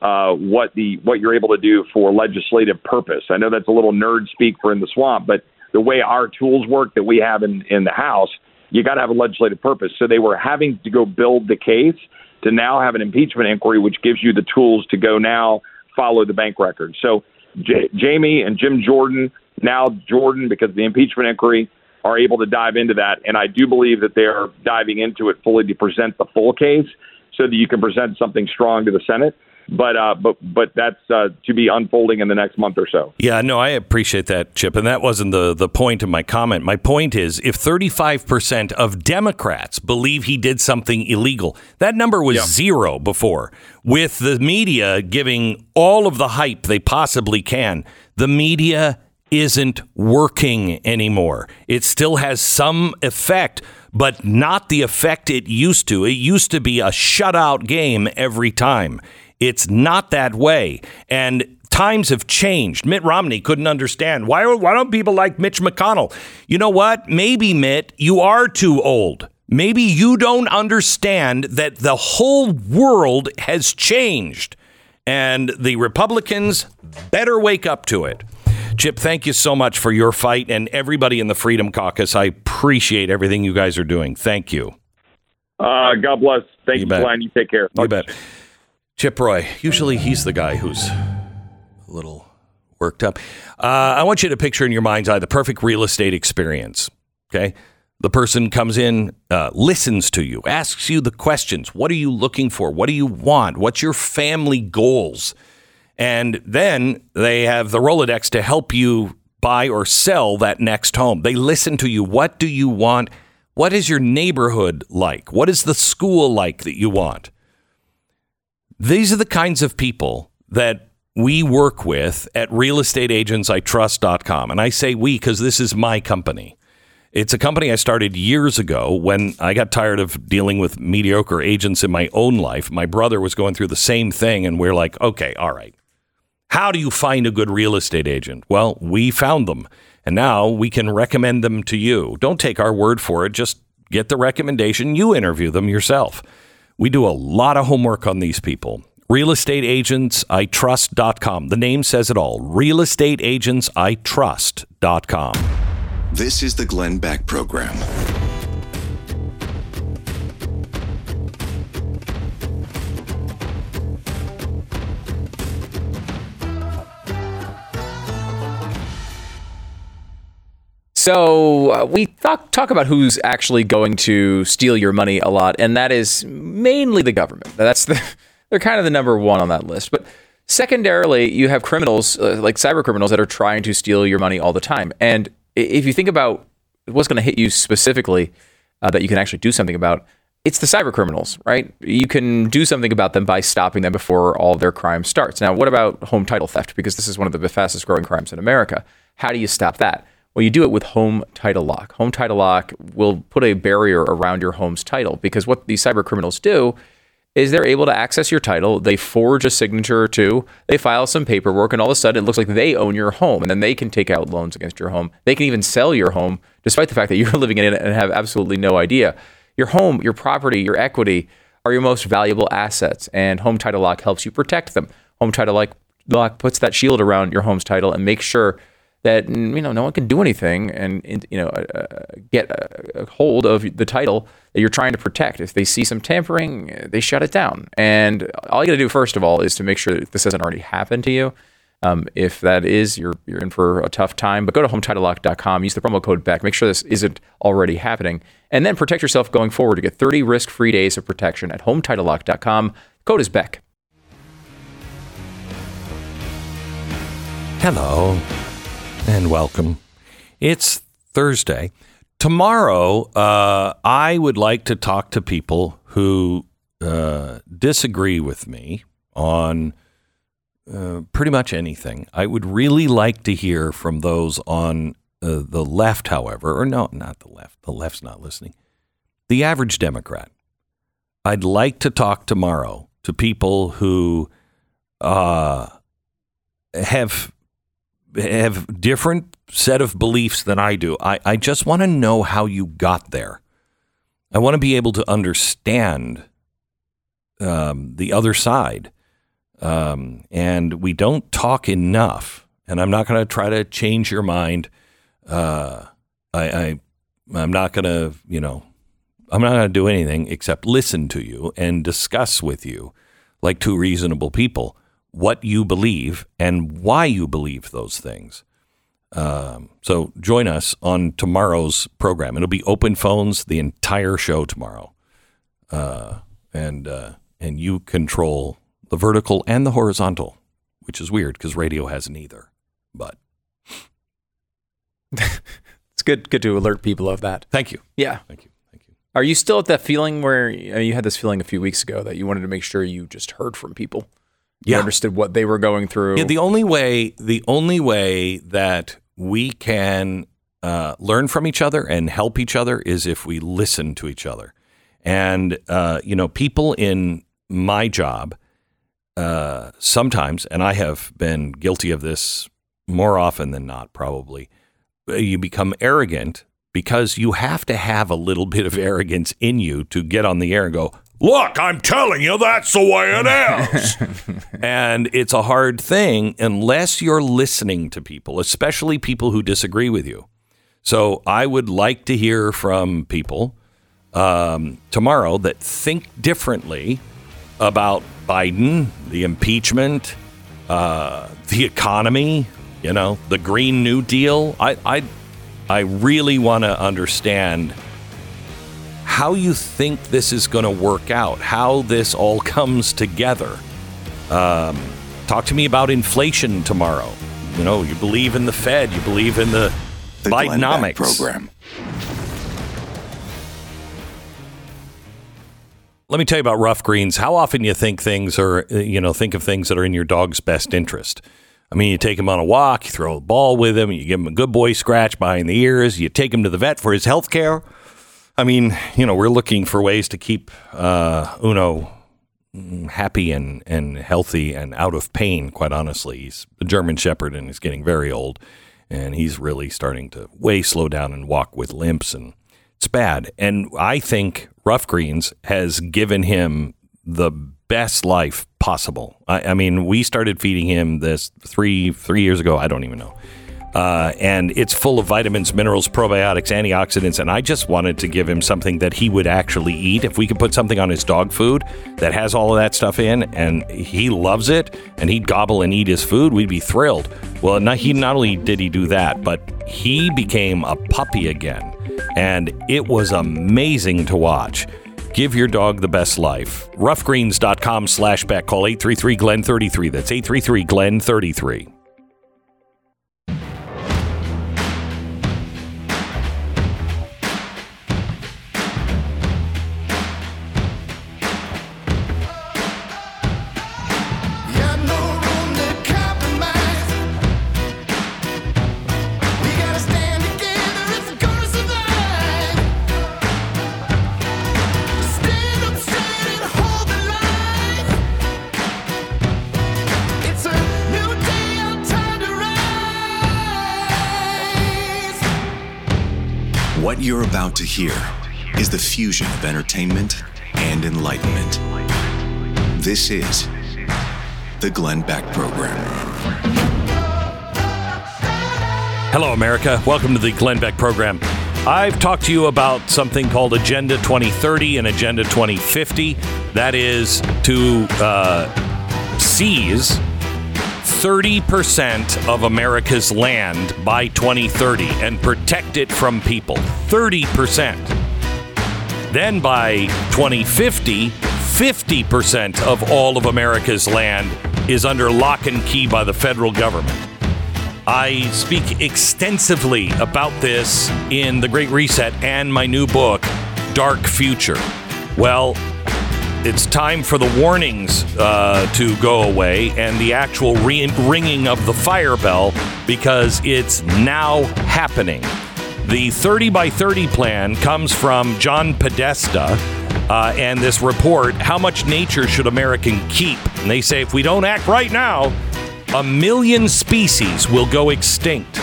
uh, what the what you're able to do for legislative purpose. I know that's a little nerd speak for in the swamp, but the way our tools work that we have in in the House, you got to have a legislative purpose. So they were having to go build the case to now have an impeachment inquiry, which gives you the tools to go now follow the bank record. So J- Jamie and Jim Jordan, now Jordan, because of the impeachment inquiry, are able to dive into that, and I do believe that they are diving into it fully to present the full case, so that you can present something strong to the Senate but uh, but but that's uh, to be unfolding in the next month or so. Yeah, no, I appreciate that, Chip, and that wasn't the the point of my comment. My point is, if 35 percent of Democrats believe he did something illegal, that number was Yeah. zero before. With the media giving all of the hype they possibly can, the media isn't working anymore. It still has some effect. But not the effect it used to. It used to be a shutout game every time. It's not that way. And times have changed. Mitt Romney couldn't understand why why don't people like Mitch McConnell? You know what? Maybe Mitt, you are too old. Maybe you don't understand that the whole world has changed and the Republicans better wake up to it. Chip, thank you so much for your fight and everybody in the Freedom Caucus. I appreciate everything you guys are doing. Thank you. Uh, God bless. Thank You you. Glenn. You take care. You bet. Chip Roy. Usually he's the guy who's a little worked up. Uh, I want you to picture in your mind's eye the perfect real estate experience. Okay. The person comes in, uh, listens to you, asks you the questions. What are you looking for? What do you want? What's your family goals? And then they have the Rolodex to help you buy or sell that next home. They listen to you. What do you want? What is your neighborhood like? What is the school like that you want? These are the kinds of people that we work with at realestateagentsitrust.com. And I say we because this is my company. It's a company I started years ago when I got tired of dealing with mediocre agents in my own life. My brother was going through the same thing, and we're like, okay, all right. How do you find a good real estate agent? Well, we found them, and now we can recommend them to you. Don't take our word for it. Just get the recommendation. You interview them yourself. We do a lot of homework on these people. RealestateAgentsITrust.com. The name says it all. RealestateAgentsITrust.com. This is the Glenn Beck Program. So uh, we talk, talk about who's actually going to steal your money a lot, and that is mainly the government. That's the they're kind of the number one on that list. But secondarily, you have criminals uh, like cyber criminals that are trying to steal your money all the time. And if you think about what's going to hit you specifically uh, that you can actually do something about, it's the cyber criminals, right? You can do something about them by stopping them before all their crime starts. Now, what about home title theft? Because this is one of the fastest growing crimes in America. How do you stop that? Well, you do it with home title lock. Home title lock will put a barrier around your home's title because what these cyber criminals do is they're able to access your title. They forge a signature or two. They file some paperwork, and all of a sudden it looks like they own your home, and then they can take out loans against your home. They can even sell your home, despite the fact that you're living in it and have absolutely no idea. Your home, your property, your equity are your most valuable assets, and Home Title Lock helps you protect them. Home Title Lock, puts that shield around your home's title and makes sure that you know no one can do anything and you know uh, get a, hold of the title that you're trying to protect. If they see some tampering, they shut it down. And all you got to do first of all is to make sure that this hasn't already happened to you. Um, if that is, you're you're in for a tough time. But go to HometitleLock.com, use the promo code BECK, make sure this isn't already happening, and then protect yourself going forward to get 30 risk-free days of protection at HometitleLock.com. Code is BECK. Hello and welcome. It's Thursday. Tomorrow, uh, I would like to talk to people who uh, disagree with me on uh, pretty much anything. I would really like to hear from those on uh, the left, however, or no, not the left. The left's not listening. The average Democrat. I'd like to talk tomorrow to people who uh, have have different set of beliefs than I do. I, I just want to know how you got there. I want to be able to understand um, the other side. Um, and we don't talk enough. And I'm not going to try to change your mind. Uh, I, I I'm not going to, you know, I'm not going to do anything except listen to you and discuss with you like two reasonable people what you believe and why you believe those things. Um, so join us on tomorrow's program. It'll be open phones the entire show tomorrow, uh, and uh, and you control the vertical and the horizontal, which is weird because radio has neither. But it's good good to alert people of that. Thank you. Yeah. Thank you. Thank you. Are you still at that feeling where you had this feeling a few weeks ago that you wanted to make sure you just heard from people? You Yeah. understood what they were going through. Yeah, the only way the only way that we can uh, learn from each other and help each other is if we listen to each other. And uh, you know, people in my job uh, sometimes, and I have been guilty of this more often than not, probably. uh, You become arrogant because you have to have a little bit of arrogance in you to get on the air and go, Look, I'm telling you, that's the way it is. and it's a hard thing unless you're listening to people, especially people who disagree with you. So I would like to hear from people um, tomorrow that think differently about Biden, the impeachment, uh, the economy, you know, the Green New Deal. I, I, I really want to understand how you think this is going to work out, how this all comes together. Um, talk to me about inflation tomorrow. You know, you believe in the Fed, you believe in the, The Bidenomics program. Let me tell you about rough greens. How often you think things are, you know, think of things that are in your dog's best interest. I mean, you take him on a walk, you throw a ball with him, you give him a good boy scratch behind the ears, you take him to the vet for his health care. I mean, you know, we're looking for ways to keep uh, Uno happy and, and healthy and out of pain, quite honestly. He's a German Shepherd and he's getting very old. And he's really starting to way slow down and walk with limps. And it's bad. And I think Rough Greens has given him the best life possible. I, I mean, we started feeding him this three three years ago. I don't even know. Uh, and it's full of vitamins, minerals, probiotics, antioxidants. And I just wanted to give him something that he would actually eat. If we could put something on his dog food that has all of that stuff in, and he loves it, and he'd gobble and eat his food, we'd be thrilled. Well, not, he not only did he do that, but he became a puppy again, and it was amazing to watch. Give your dog the best life. Roughgreens.com slash Beck. Call 833 Glenn 33. That's 833 Glenn 33. To hear is the fusion of entertainment and enlightenment. This is the Glenn Beck Program. Hello, America. Welcome to the Glenn Beck program. I've talked to you about something called Agenda 2030 and Agenda 2050. That is to uh, seize 30% of America's land by 2030 and protect it from people. 30%. Then by 2050, 50% of all of America's land is under lock and key by the federal government. I speak extensively about this in The Great Reset and my new book, Dark Future. Well, it's time for the warnings uh, to go away and the actual re- ringing of the fire bell because it's now happening. The 30 by 30 plan comes from John Podesta uh, and this report How much nature should America keep? And they say if we don't act right now, a million species will go extinct.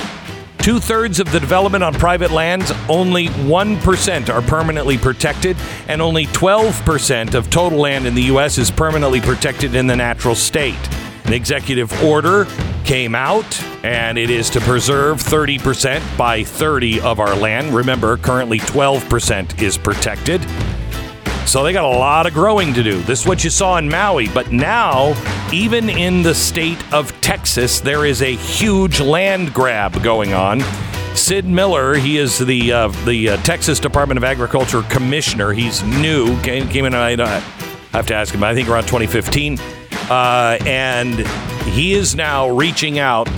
Two thirds of the development on private lands, only 1% are permanently protected, and only 12% of total land in the U.S. is permanently protected in the natural state. An executive order came out, and it is to preserve 30% by 30 of our land. Remember, currently 12% is protected. So they got a lot of growing to do. This is what you saw in Maui. But now, even in the state of Texas, there is a huge land grab going on. Sid Miller, he is the uh, the uh, Texas Department of Agriculture commissioner. He's new. Came, came in. I uh, have to ask him. I think around 2015, uh, and he is now reaching out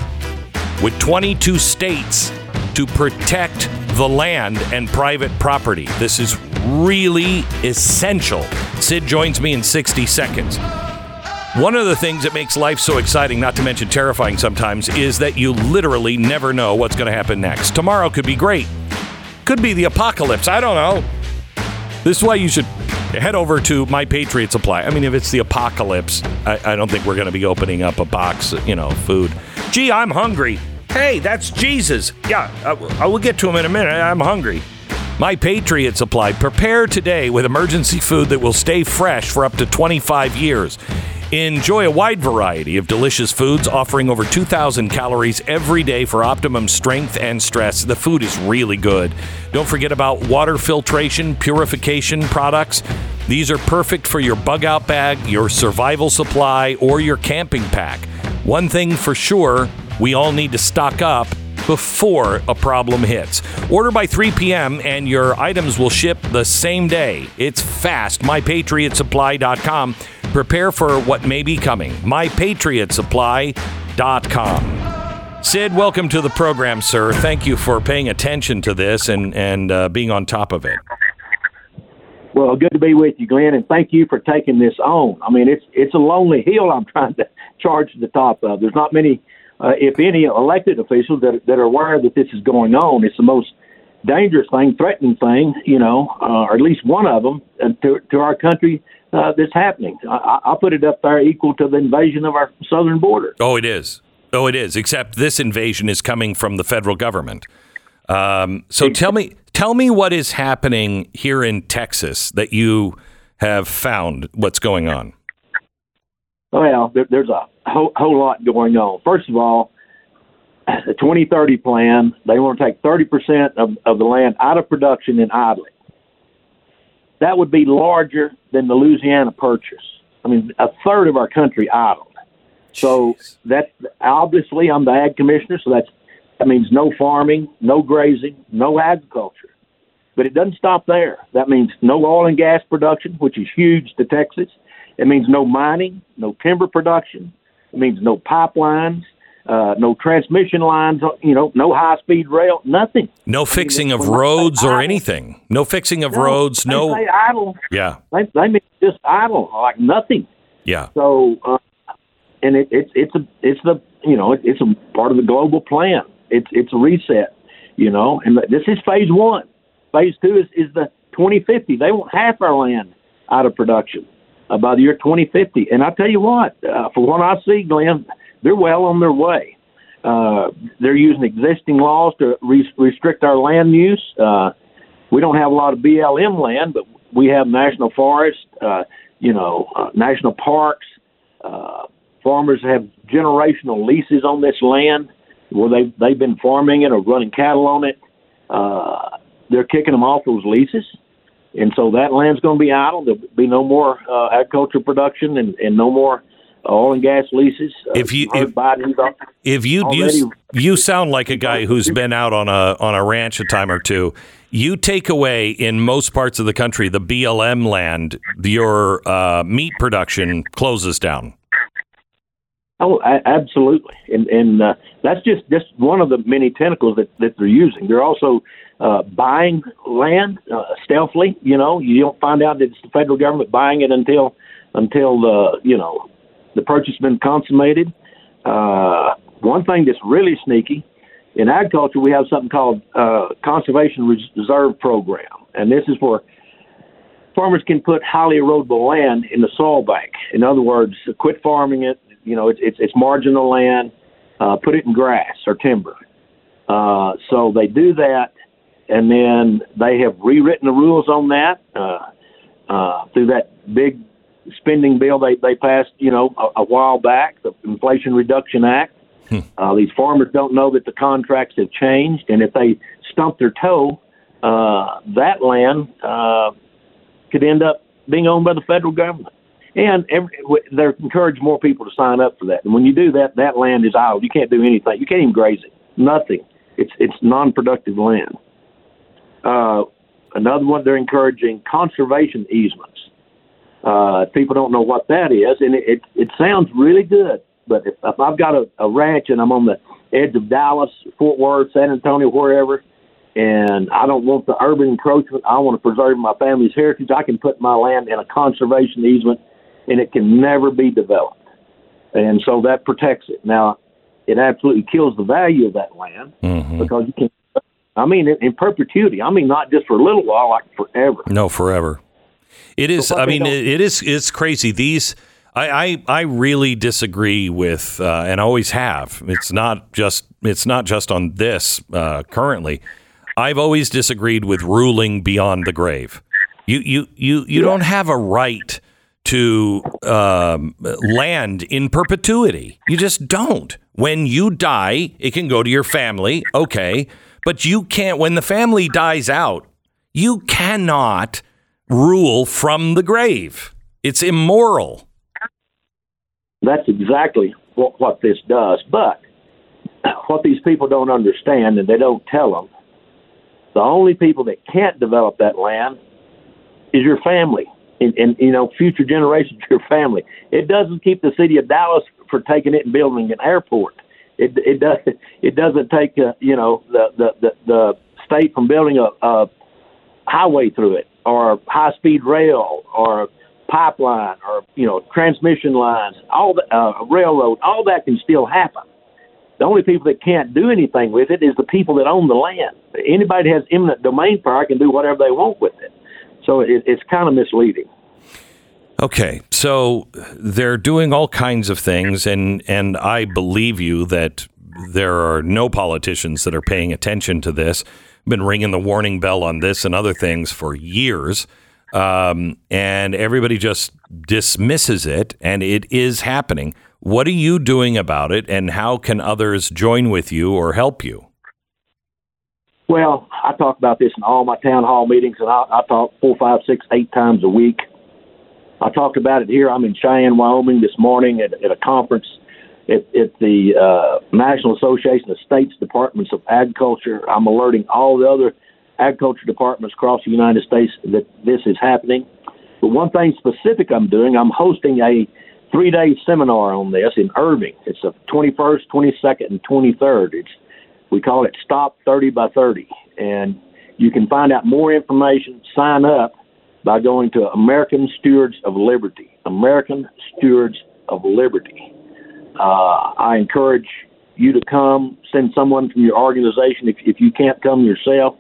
with 22 states to protect the land and private property. This is really essential. Sid joins me in 60 seconds. One of the things that makes life so exciting, not to mention terrifying sometimes, is that you literally never know what's going to happen next. Tomorrow could be great, could be the apocalypse. I don't know. This is why you should head over to My Patriot Supply. I mean, if it's the apocalypse, I, I don't think we're going to be opening up a box, you know, food. Gee, I'm hungry. Hey, that's Jesus. Yeah, I, I will get to him in a minute. I'm hungry. My Patriot Supply. Prepare today with emergency food that will stay fresh for up to 25 years. Enjoy a wide variety of delicious foods offering over 2,000 calories every day for optimum strength and stress. The food is really good. Don't forget about water filtration, purification products. These are perfect for your bug out bag, your survival supply, or your camping pack. One thing for sure, we all need to stock up before a problem hits. Order by 3 p.m. and your items will ship the same day. It's fast. MyPatriotSupply.com. Prepare for what may be coming. MyPatriotSupply.com. Sid, welcome to the program, sir. Thank you for paying attention to this and, and uh, being on top of it. Well, good to be with you, Glenn, and thank you for taking this on. I mean, it's it's a lonely hill I'm trying to charge the top of. There's not many, uh, if any, elected officials that that are aware that this is going on. It's the most dangerous thing, threatening thing, you know, uh, or at least one of them uh, to to our country uh, that's happening. I, I put it up there equal to the invasion of our southern border. Oh, it is. Oh, it is. Except this invasion is coming from the federal government. Um, so tell me, tell me what is happening here in Texas that you have found. What's going on? Well, there, there's a whole, whole lot going on. First of all, the 2030 plan, they want to take 30% of, of the land out of production and idle it. That would be larger than the Louisiana Purchase. I mean, a third of our country idled. So that obviously I'm the ag commissioner, so that's that means no farming, no grazing, no agriculture. But it doesn't stop there. That means no oil and gas production, which is huge to Texas. It means no mining, no timber production. It means no pipelines, uh, no transmission lines, you know, no high speed rail, nothing. No fixing of roads or idle- anything. No fixing of No, roads. they No. idle. Yeah. They, they mean just idle, like nothing. Yeah. So, uh, and it, it's it's a it's the you know it, it's a part of the global plan. It's it's a reset, you know, and this is phase one. Phase two is is the 2050. They want half our land out of production uh, by the year 2050. And I tell you what, uh, for what I see, Glenn, they're well on their way. Uh, they're using existing laws to re- restrict our land use. Uh, we don't have a lot of BLM land, but we have national forests, uh, you know, uh, national parks. Uh, farmers have generational leases on this land where they they've been farming it or running cattle on it. Uh, they're kicking them off those leases, and so that land's going to be idle. There'll be no more uh, agriculture production and, and no more oil and gas leases. Uh, If you- if- If you Already- you you sound like a guy who's been out on a on a ranch a time or two. You take away in most parts of the country the BLM land, your uh, meat production closes down. Oh, absolutely, and and uh, that's just just one of the many tentacles that that they're using. They're also uh, buying land uh, stealthily. You know, you don't find out that it's the federal government buying it until until the you know the purchase has been consummated. Uh, one thing that's really sneaky in agriculture, we have something called uh, conservation reserve program, and this is where farmers can put highly erodible land in the soil bank. In other words, quit farming it. You know, it's it's, it's marginal land. Uh, put it in grass or timber. Uh, so they do that, and then they have rewritten the rules on that uh, uh, through that big spending bill they they passed. You know, a, a while back, the Inflation Reduction Act. Uh, these farmers don't know that the contracts have changed, and if they stump their toe, uh, that land uh, could end up being owned by the federal government. And every, they're encouraging more people to sign up for that. And when you do that, that land is idle. You can't do anything. You can't even graze it. Nothing. It's it's non-productive land. Uh, another one, they're encouraging conservation easements. Uh, people don't know what that is, and it it, it sounds really good. But if, if I've got a, a ranch and I'm on the edge of Dallas, Fort Worth, San Antonio, wherever, and I don't want the urban encroachment. I want to preserve my family's heritage. I can put my land in a conservation easement, and it can never be developed. And so that protects it. Now, it absolutely kills the value of that land because you can. I mean, in, perpetuity. I mean, not just for a little while, like forever. No, forever. It is. So I mean, it, it is. It's crazy. These. I, I, I really disagree with, uh, and always have. It's not just. It's not just on this uh, currently. I've always disagreed with ruling beyond the grave. You you you you don't have a right to um, land in perpetuity. You just don't. When you die, it can go to your family, okay, but you can't. When the family dies out, you cannot rule from the grave. It's immoral. That's exactly what, what this does. But what these people don't understand, and they don't tell them, the only people that can't develop that land is your family, and, and you know future generations, of your family. It doesn't keep the city of Dallas for taking it and building an airport. It it does it doesn't take uh, you know the, the the the state from building a, a highway through it or high speed rail or pipeline or you know transmission lines all the uh, railroad all that can still happen the only people that can't do anything with it is the people that own the land anybody that has eminent domain power can do whatever they want with it so it, it's kind of misleading Okay, so they're doing all kinds of things, and and I believe you that there are no politicians that are paying attention to this. Been ringing the warning bell on this and other things for years, um, and everybody just dismisses it, and it is happening. What are you doing about it, and how can others join with you or help you? Well, I talk about this in all my town hall meetings, and I, I talk four, five, six, eight times a week. I talked about it here. I'm in Cheyenne, Wyoming this morning at, at a conference at, at the uh, National Association of States Departments of Agriculture. I'm alerting all the other agriculture departments across the United States that this is happening. But one thing specific I'm doing, I'm hosting a three day seminar on this in Irving. It's the 21st, 22nd, and 23rd. It's we call it Stop 30 by 30. And you can find out more information, sign up by going to American Stewards of Liberty. American Stewards of Liberty. Uh, I encourage you to come, send someone from your organization if, if you can't come yourself.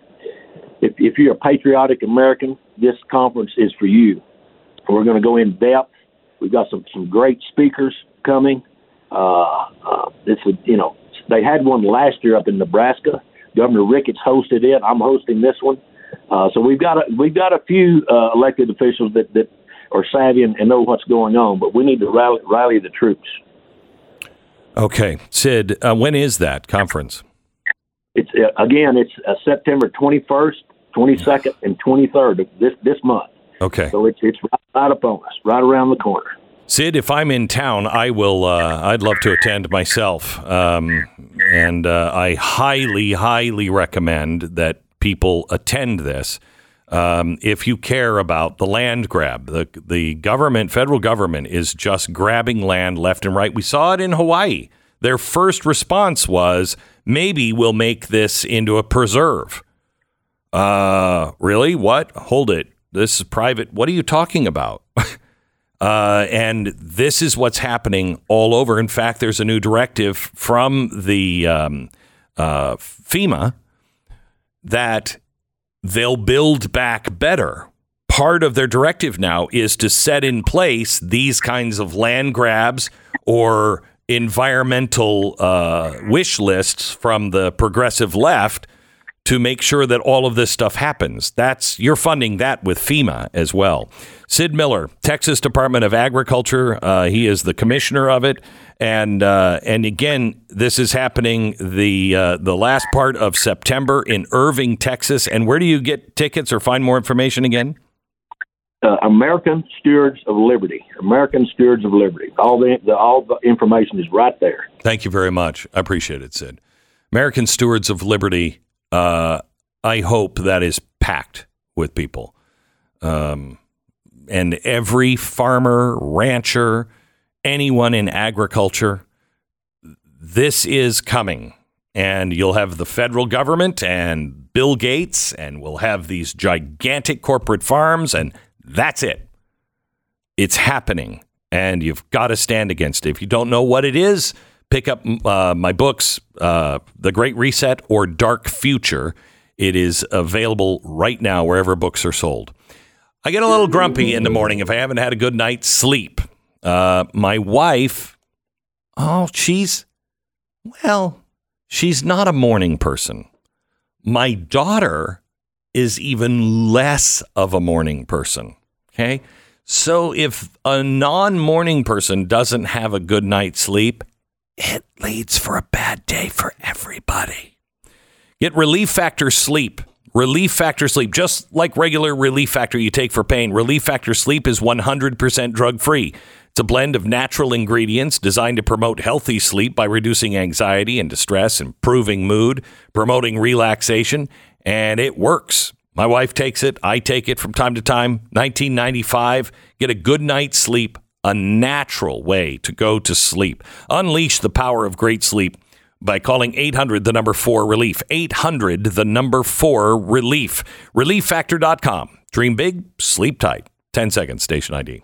If, if you're a patriotic American, this conference is for you. We're going to go in depth. We've got some, some great speakers coming. Uh, uh, it's a, you know, they had one last year up in Nebraska. Governor Ricketts hosted it. I'm hosting this one. Uh, so we've got a, we've got a few uh, elected officials that, that are savvy and, and know what's going on, but we need to rally, rally the troops. Okay, Sid, uh, when is that conference? It's uh, again, it's uh, September 21st, 22nd, and 23rd of this this month. Okay. So it's it's right, right upon us, right around the corner. Sid, if I'm in town, I will. Uh, I'd love to attend myself, um, and uh, I highly, highly recommend that people attend this. Um, if you care about the land grab, the the government, federal government, is just grabbing land left and right. We saw it in Hawaii. Their first response was, "Maybe we'll make this into a preserve." Uh, really? What? Hold it. This is private. What are you talking about? Uh, and this is what's happening all over. In fact, there's a new directive from the um, uh, FEMA that they'll build back better. Part of their directive now is to set in place these kinds of land grabs or environmental uh, wish lists from the progressive left to make sure that all of this stuff happens. That's you're funding that with FEMA as well. Sid Miller, Texas Department of Agriculture, uh, he is the commissioner of it, and uh, and again, this is happening the uh, the last part of September in Irving, Texas. And where do you get tickets or find more information again? Uh, American Stewards of Liberty. American Stewards of Liberty. All the, the all the information is right there. Thank you very much. I appreciate it, Sid. American Stewards of Liberty. Uh, I hope that is packed with people. Um, and every farmer, rancher, anyone in agriculture, this is coming. And you'll have the federal government and Bill Gates, and we'll have these gigantic corporate farms, and that's it. It's happening, and you've got to stand against it. If you don't know what it is, pick up uh, my books, uh, The Great Reset or Dark Future. It is available right now wherever books are sold. I get a little grumpy in the morning if I haven't had a good night's sleep. Uh, my wife, oh, she's, well, she's not a morning person. My daughter is even less of a morning person. Okay. So if a non morning person doesn't have a good night's sleep, it leads for a bad day for everybody. Get Relief Factor Sleep. Relief Factor Sleep, just like regular Relief Factor you take for pain, Relief Factor Sleep is 100% drug free. It's a blend of natural ingredients designed to promote healthy sleep by reducing anxiety and distress, improving mood, promoting relaxation, and it works. My wife takes it. I take it from time to time. 1995. Get a good night's sleep, a natural way to go to sleep. Unleash the power of great sleep by calling 800 the number 4 relief. 800 the number 4 relief. relieffactor.com dream big sleep tight. 10 seconds station id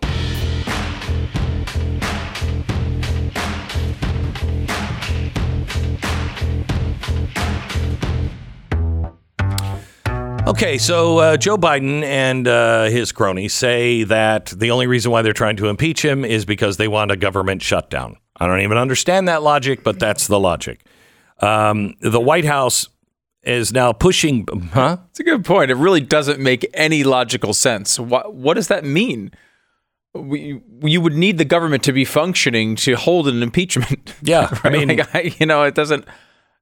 Okay, so uh, Joe Biden and uh, his cronies say that the only reason why they're trying to impeach him is because they want a government shutdown. I don't even understand that logic, but that's the logic. Um, the White House is now pushing, huh? It's a good point. It really doesn't make any logical sense. What what does that mean? We, you would need the government to be functioning to hold an impeachment. Yeah, I mean- Like, I, you know, it doesn't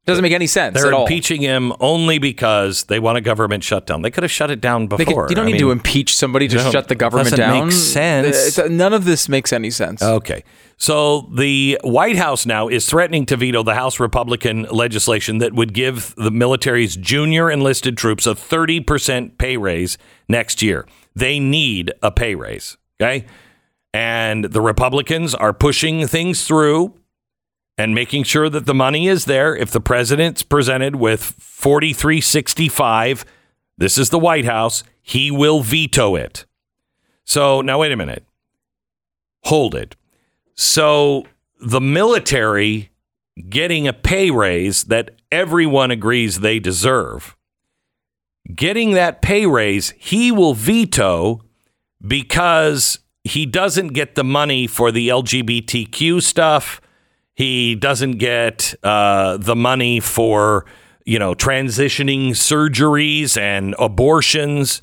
doesn't make any sense They're at all. impeaching him only because they want a government shutdown. They could have shut it down before. could- you don't I need to impeach somebody to shut the government doesn't down. make sense. It- uh, none of this makes any sense. Okay. So the White House now is threatening to veto the House Republican legislation that would give the military's junior enlisted troops a 30% pay raise next year. They need a pay raise. Okay. And the Republicans are pushing things through and making sure that the money is there. If the president's presented with 4365, this is the White House, he will veto it. So now, wait a minute. Hold it. So the military getting a pay raise that everyone agrees they deserve, getting that pay raise, he will veto because he doesn't get the money for the LGBTQ stuff. He doesn't get uh, the money for you know, transitioning surgeries and abortions.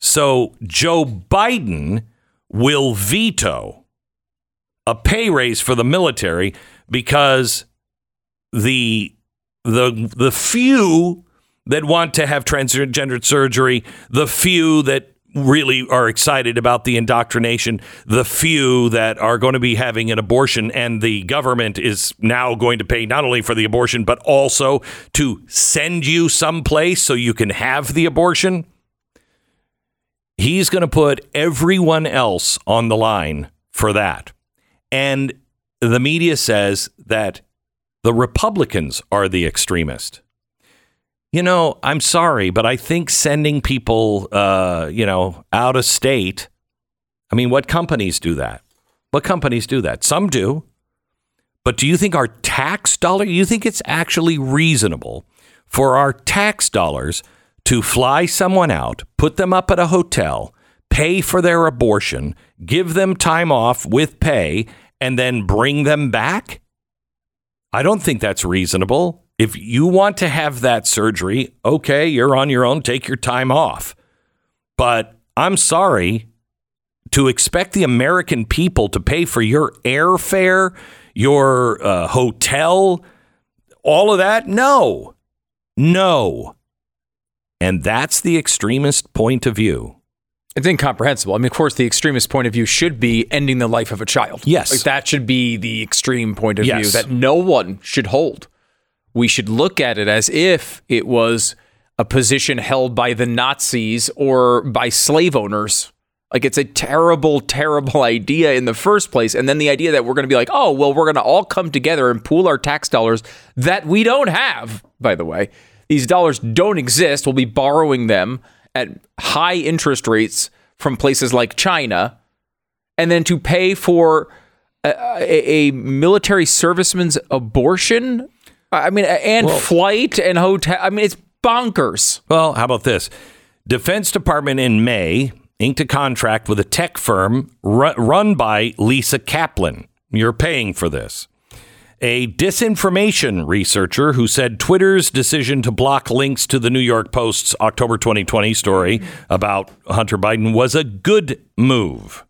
So Joe Biden will veto a pay raise for the military because the the the few that want to have transgendered surgery, the few that really are excited about the indoctrination, the few that are going to be having an abortion, and the government is now going to pay not only for the abortion, but also to send you someplace so you can have the abortion. He's going to put everyone else on the line for that. And the media says that the Republicans are the extremist. You know, I'm sorry, but I think sending people, uh, you know, out of state. I mean, what companies do that? What companies do that? Some do. But do you think our tax dollar, you think it's actually reasonable for our tax dollars to fly someone out, put them up at a hotel, pay for their abortion, give them time off with pay, and then bring them back? I don't think that's reasonable. If you want to have that surgery, okay, you're on your own, take your time off. But I'm sorry to expect the American people to pay for your airfare, your uh, hotel, all of that. No, no. And that's the extremist point of view. It's incomprehensible. I mean, of course, the extremist point of view should be ending the life of a child. Yes. Like that should be the extreme point of view that no one should hold. We should look at it as if it was a position held by the Nazis or by slave owners. Like it's a terrible, terrible idea in the first place. And then the idea that we're going to be like, oh, well, we're going to all come together and pool our tax dollars that we don't have, by the way. These dollars don't exist. We'll be borrowing them at high interest rates from places like China. And then to pay for a, a, military serviceman's abortion? I mean, and Well- flight and hotel. I mean, it's bonkers. Well, how about this? Defense Department in May inked a contract with a tech firm run by Lisa Kaplan. You're paying for this. A disinformation researcher who said Twitter's decision to block links to the New York Post's October 2020 story about Hunter Biden was a good move.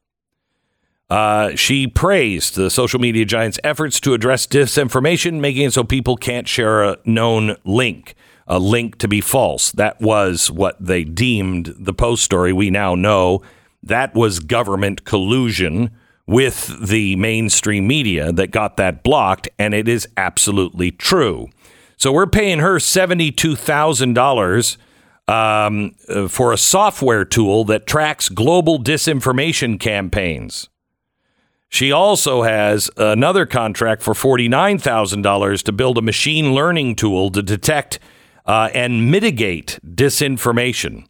Uh, she praised the social media giant's efforts to address disinformation, making it so people can't share a known link, a link to be false. That was what they deemed the Post story. We now know that was government collusion with the mainstream media that got that blocked, and it is absolutely true. So we're paying her $72,000 um, uh, for a software tool that tracks global disinformation campaigns. She also has another contract for $49,000 to build a machine learning tool to detect uh, and mitigate disinformation.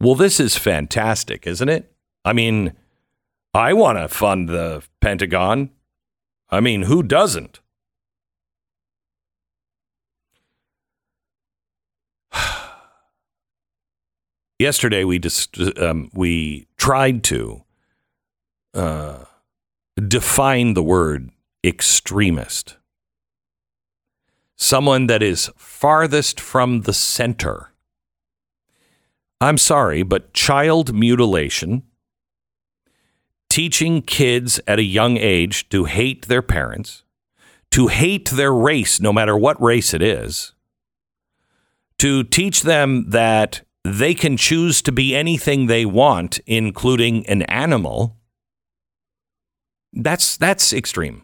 Well, this is fantastic, isn't it? I mean, I want to fund the Pentagon. I mean, who doesn't? Yesterday, we just um, we tried to uh, define the word extremist. Someone that is farthest from the center. I'm sorry, but child mutilation, teaching kids at a young age to hate their parents, to hate their race, no matter what race it is, to teach them that they can choose to be anything they want, including an animal. That's that's extreme.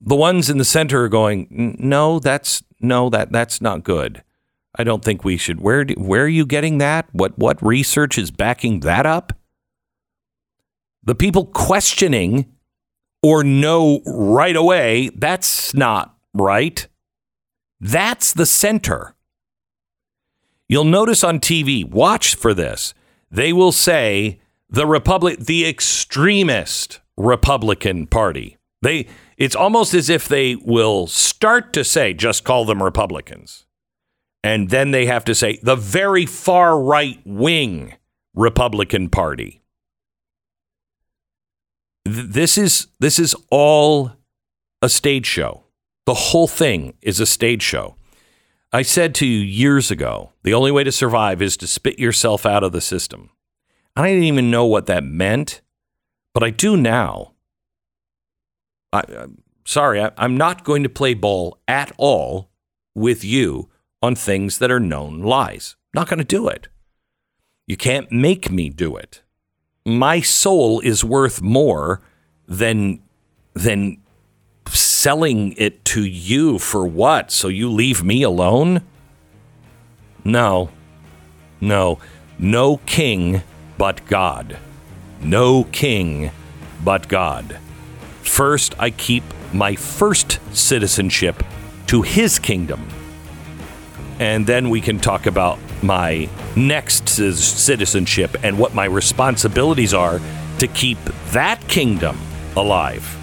The ones in the center are going, no, that's no, that that's not good. I don't think we should. Where do, where are you getting that? What what research is backing that up? The people questioning or know right away that's not right. That's the center. You'll notice on TV, watch for this. They will say the Republic, the extremist Republican Party. They it's almost as if they will start to say, just call them Republicans. And then they have to say the very far right wing Republican Party. Th- This is this is all a stage show. The whole thing is a stage show. I said to you years ago, the only way to survive is to spit yourself out of the system. I didn't even know what that meant, but I do now. I, I'm sorry, I, I'm not going to play ball at all with you on things that are known lies. Not going to do it. You can't make me do it. My soul is worth more than than selling it to you for what? So you leave me alone? No. No. No king but God. No king but God. First, I keep my first citizenship to his kingdom. And then we can talk about my next citizenship and what my responsibilities are to keep that kingdom alive.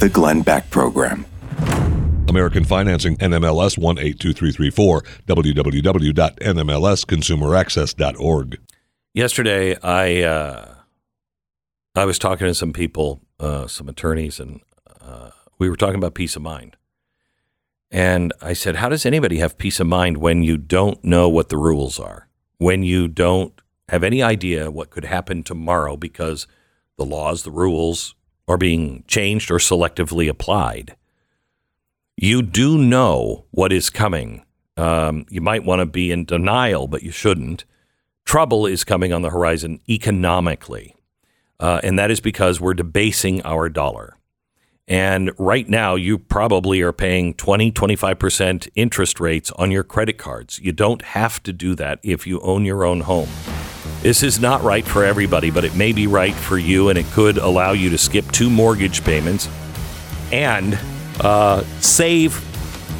The Glenn Beck Program. American Financing, NMLS 182334, www.nmlsconsumeraccess.org. Yesterday, I uh, I was talking to some people, uh, some attorneys, and uh, we were talking about peace of mind. And I said, "How does anybody have peace of mind when you don't know what the rules are? When you don't have any idea what could happen tomorrow because the laws, the rules are being changed or selectively applied? You do know what is coming. Um, you might want to be in denial, but you shouldn't." trouble is coming on the horizon economically. Uh, and that is because we're debasing our dollar. And right now, you probably are paying 20, 25% interest rates on your credit cards. You don't have to do that if you own your own home. This is not right for everybody, but it may be right for you, and it could allow you to skip two mortgage payments and uh, save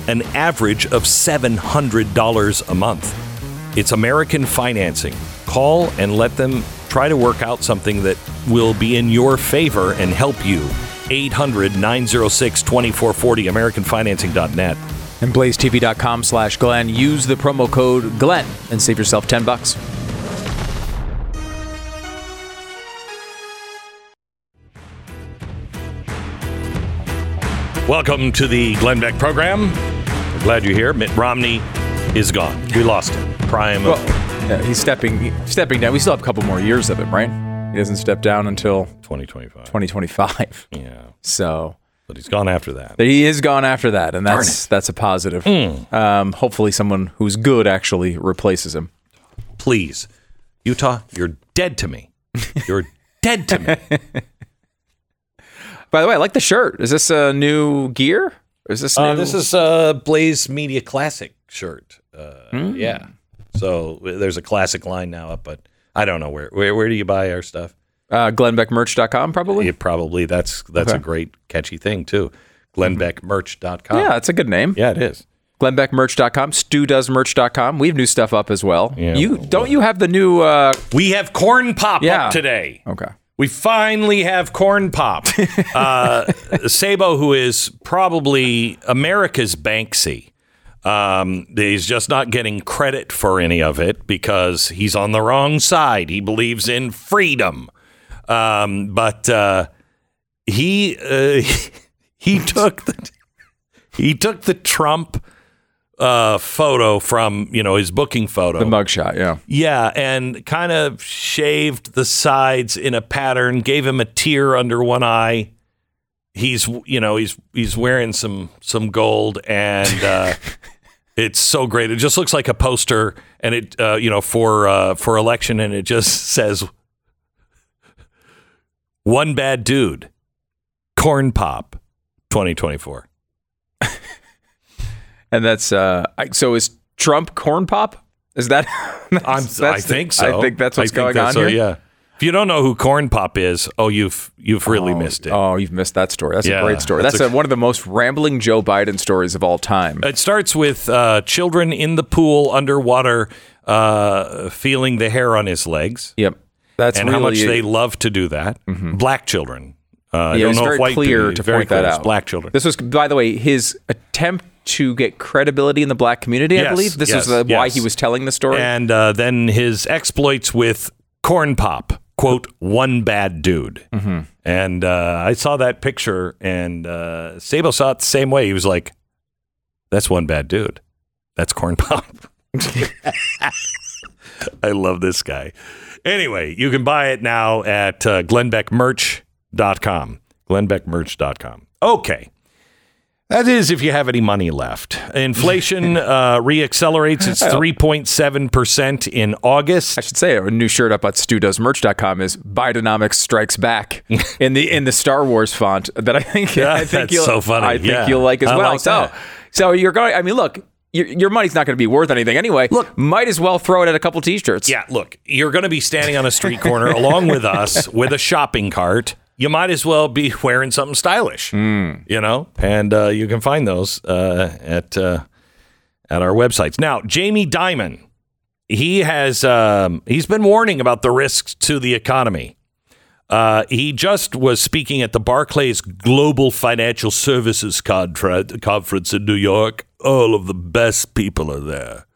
an average of $700 a month. It's American Financing. Call and let them try to work out something that will be in your favor and help you. 800 906 2440, AmericanFinancing.net. And blazetv.com slash Glenn. Use the promo code Glenn and save yourself 10 bucks. Welcome to the Glenn Beck program. We're glad you're here. Mitt Romney is gone. We lost him. Prime of Well, yeah, he's stepping stepping down. We still have a couple more years of him, right? He doesn't step down until 2025. 2025. Yeah. So But he's gone after that. he is gone after that, and that's that's a positive. Um, hopefully, someone who's good actually replaces him. Please, Utah, you're dead to me. You're dead to me. By the way, I like the shirt. Is this a new gear? Is this new? Uh, this is a Blaze Media Classic shirt. Uh, Yeah. So there's a classic line now up, but I don't know where. Where, where do you buy our stuff? uh, GlennBeckMerch.com, probably. You probably that's that's a great catchy thing too. GlennBeckMerch.com. Yeah, it's a good name. yeah, it is. GlennBeckMerch.com. StuDoesMerch.com. We have new stuff up as well. Yeah, you well, don't you have the new? Uh, We have corn pop Yeah. up today. okay. We finally have corn pop. uh, Sabo, who is probably America's Banksy, um, he's just not getting credit for any of it because he's on the wrong side. He believes in freedom, um, but uh, he uh, he took the he took the Trump uh, photo from you know his booking photo The mugshot. Yeah. yeah, and kind of shaved the sides in a pattern, gave him a tear under one eye. He's you know, he's he's wearing some some gold and uh it's so great. It just looks like a poster and it uh you know for uh for election and it just says one bad dude. Corn Pop 2024. And that's uh. I, so is Trump corn pop? Is that? I the- think so. I think that's what's I think going that's on so, here. Yeah. If you don't know who Corn Pop is, oh, you've you've really Oh, missed it. Oh, you've missed that story. That's Yeah, a great story. that's That's, a- a, one of the most rambling Joe Biden stories of all time. It starts with uh, children in the pool underwater, uh, feeling the hair on his legs, Yep. That's and really, how much they love to do that. Black children. Uh, Yeah, it was very white clear to very point that clear. Out. Black children. This was, by the way, his attempt to get credibility in the black community. I Yes, believe this yes, was uh, why he was telling the story. and uh, then his exploits with Corn Pop. quote one bad dude. And uh, I saw that picture, and uh, Sabo saw it the same way. He was like, "That's one bad dude. That's corn pop." I love this guy. Anyway, you can buy it now at uh, glennbeckmerch.com. Glennbeckmerch.com. Okay. That is if you have any money left. Inflation uh, reaccelerates. It's 3.7% in August. I should say a new shirt up at StuDoesMerch.com is Bidenomics Strikes Back in the in the Star Wars font that I think Yeah, I think you'll, so funny. I think Yeah. you'll like as I well. like so so you're going. I mean, look, your, your money's not going to be worth anything anyway. Look- might as well throw it at a couple t-shirts. Yeah, look, you're going to be standing on a street corner along with us with a shopping cart. You might as well be wearing something stylish, you know. And uh, you can find those uh, at uh, at our websites. Now, Jamie Dimon, he has um, he's been warning about the risks to the economy. Uh, he just was speaking at the Barclays Global Financial Services Conference in New York. All of the best people are there.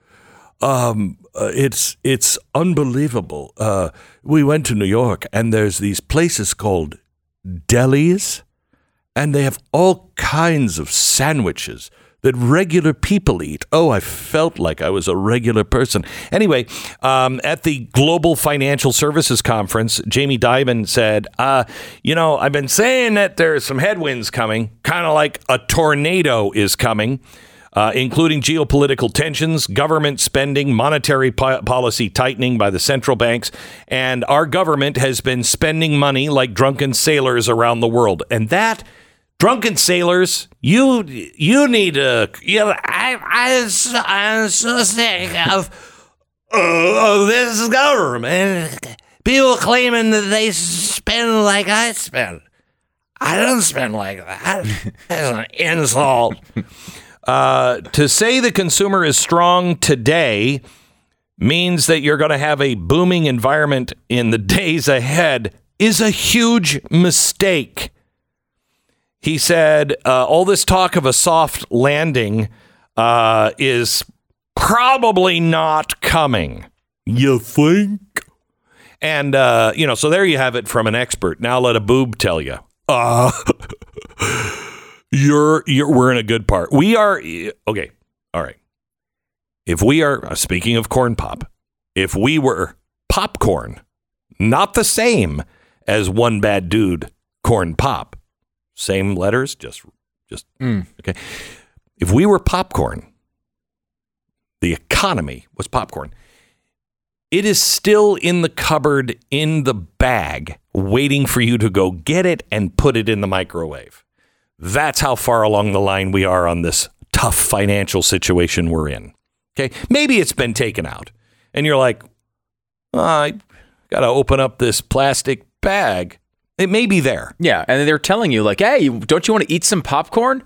Um, uh, it's it's unbelievable. Uh, we went to New York, and there's these places called delis, and they have all kinds of sandwiches that regular people eat. Oh, I felt like I was a regular person. Anyway, um, at the Global Financial Services Conference, Jamie Dimon said, uh, You know, I've been saying that there's some headwinds coming, kind of like a tornado is coming. Uh, including geopolitical tensions, government spending, monetary po- policy tightening by the central banks, and our government has been spending money like drunken sailors around the world. And that drunken sailors, you you need to. You know, I I I'm so sick of of this government. People claiming that they spend like I spend. I don't spend like that. That's an insult. Uh, to say the consumer is strong today means that you're going to have a booming environment in the days ahead is a huge mistake. He said, uh, all this talk of a soft landing uh, is probably not coming. You think? And, uh, you know, so there you have it from an expert. Now let a boob tell you. Uh, you're, you're, we're in a good part. We are, okay. All right. If we are, uh, speaking of corn pop, if we were popcorn, not the same as one bad dude corn pop, same letters, just, just, okay. If we were popcorn, the economy was popcorn. It is still in the cupboard in the bag, waiting for you to go get it and put it in the microwave. That's how far along the line we are on this tough financial situation we're in. Okay. Maybe it's been taken out and you're like, "Oh, I got to open up this plastic bag. It may be there. Yeah, and they're telling you like, "Hey, don't you want to eat some popcorn?"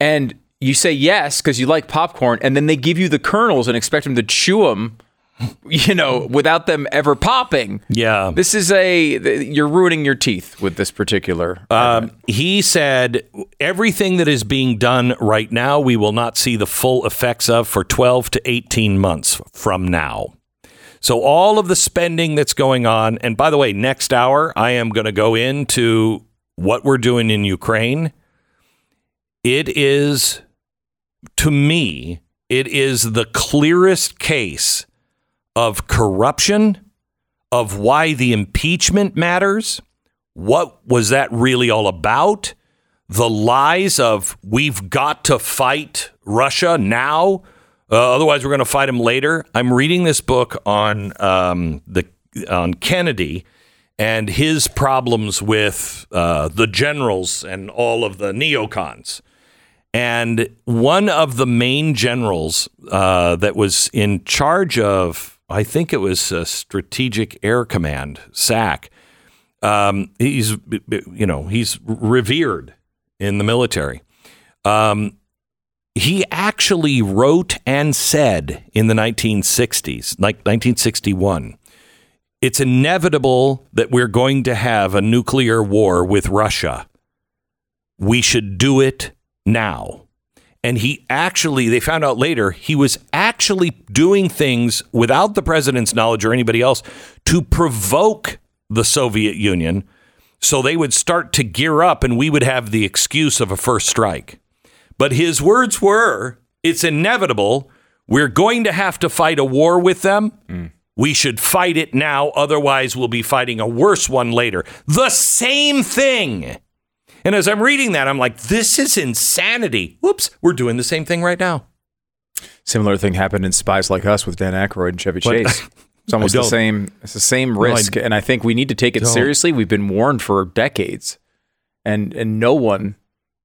And you say yes because you like popcorn, and then they give you the kernels and expect them to chew them, you know, without them ever popping. Yeah. This is a you're ruining your teeth with this particular. Um, he said everything that is being done right now, we will not see the full effects of for 12 to 18 months from now. So, all of the spending that's going on, and by the way, next hour, I am going to go into what we're doing in Ukraine. It is, to me, it is the clearest case of corruption, of why the impeachment matters. What was that really all about? The lies of we've got to fight Russia now, uh, otherwise we're going to fight him later. I'm reading this book on um, the on Kennedy and his problems with uh, the generals and all of the neocons. And one of the main generals uh, that was in charge of, I think it was Strategic Air Command, SAC. Um, he's, you know, he's revered in the military. Um, he actually wrote and said in the 1960s, like 1961, it's inevitable that we're going to have a nuclear war with Russia. We should do it now. And he actually, they found out later, he was actually doing things without the president's knowledge or anybody else to provoke the Soviet Union. So they would start to gear up and we would have the excuse of a first strike. But his words were it's inevitable. We're going to have to fight a war with them. Mm. We should fight it now. Otherwise, we'll be fighting a worse one later. The same thing. And as I'm reading that, I'm like, this is insanity. Whoops, we're doing the same thing right now. Similar thing happened in Spies Like Us with Dan Aykroyd and Chevy What? Chase. It's almost the same. It's the same I risk, and I think we need to take it don't. seriously. We've been warned for decades, and and no one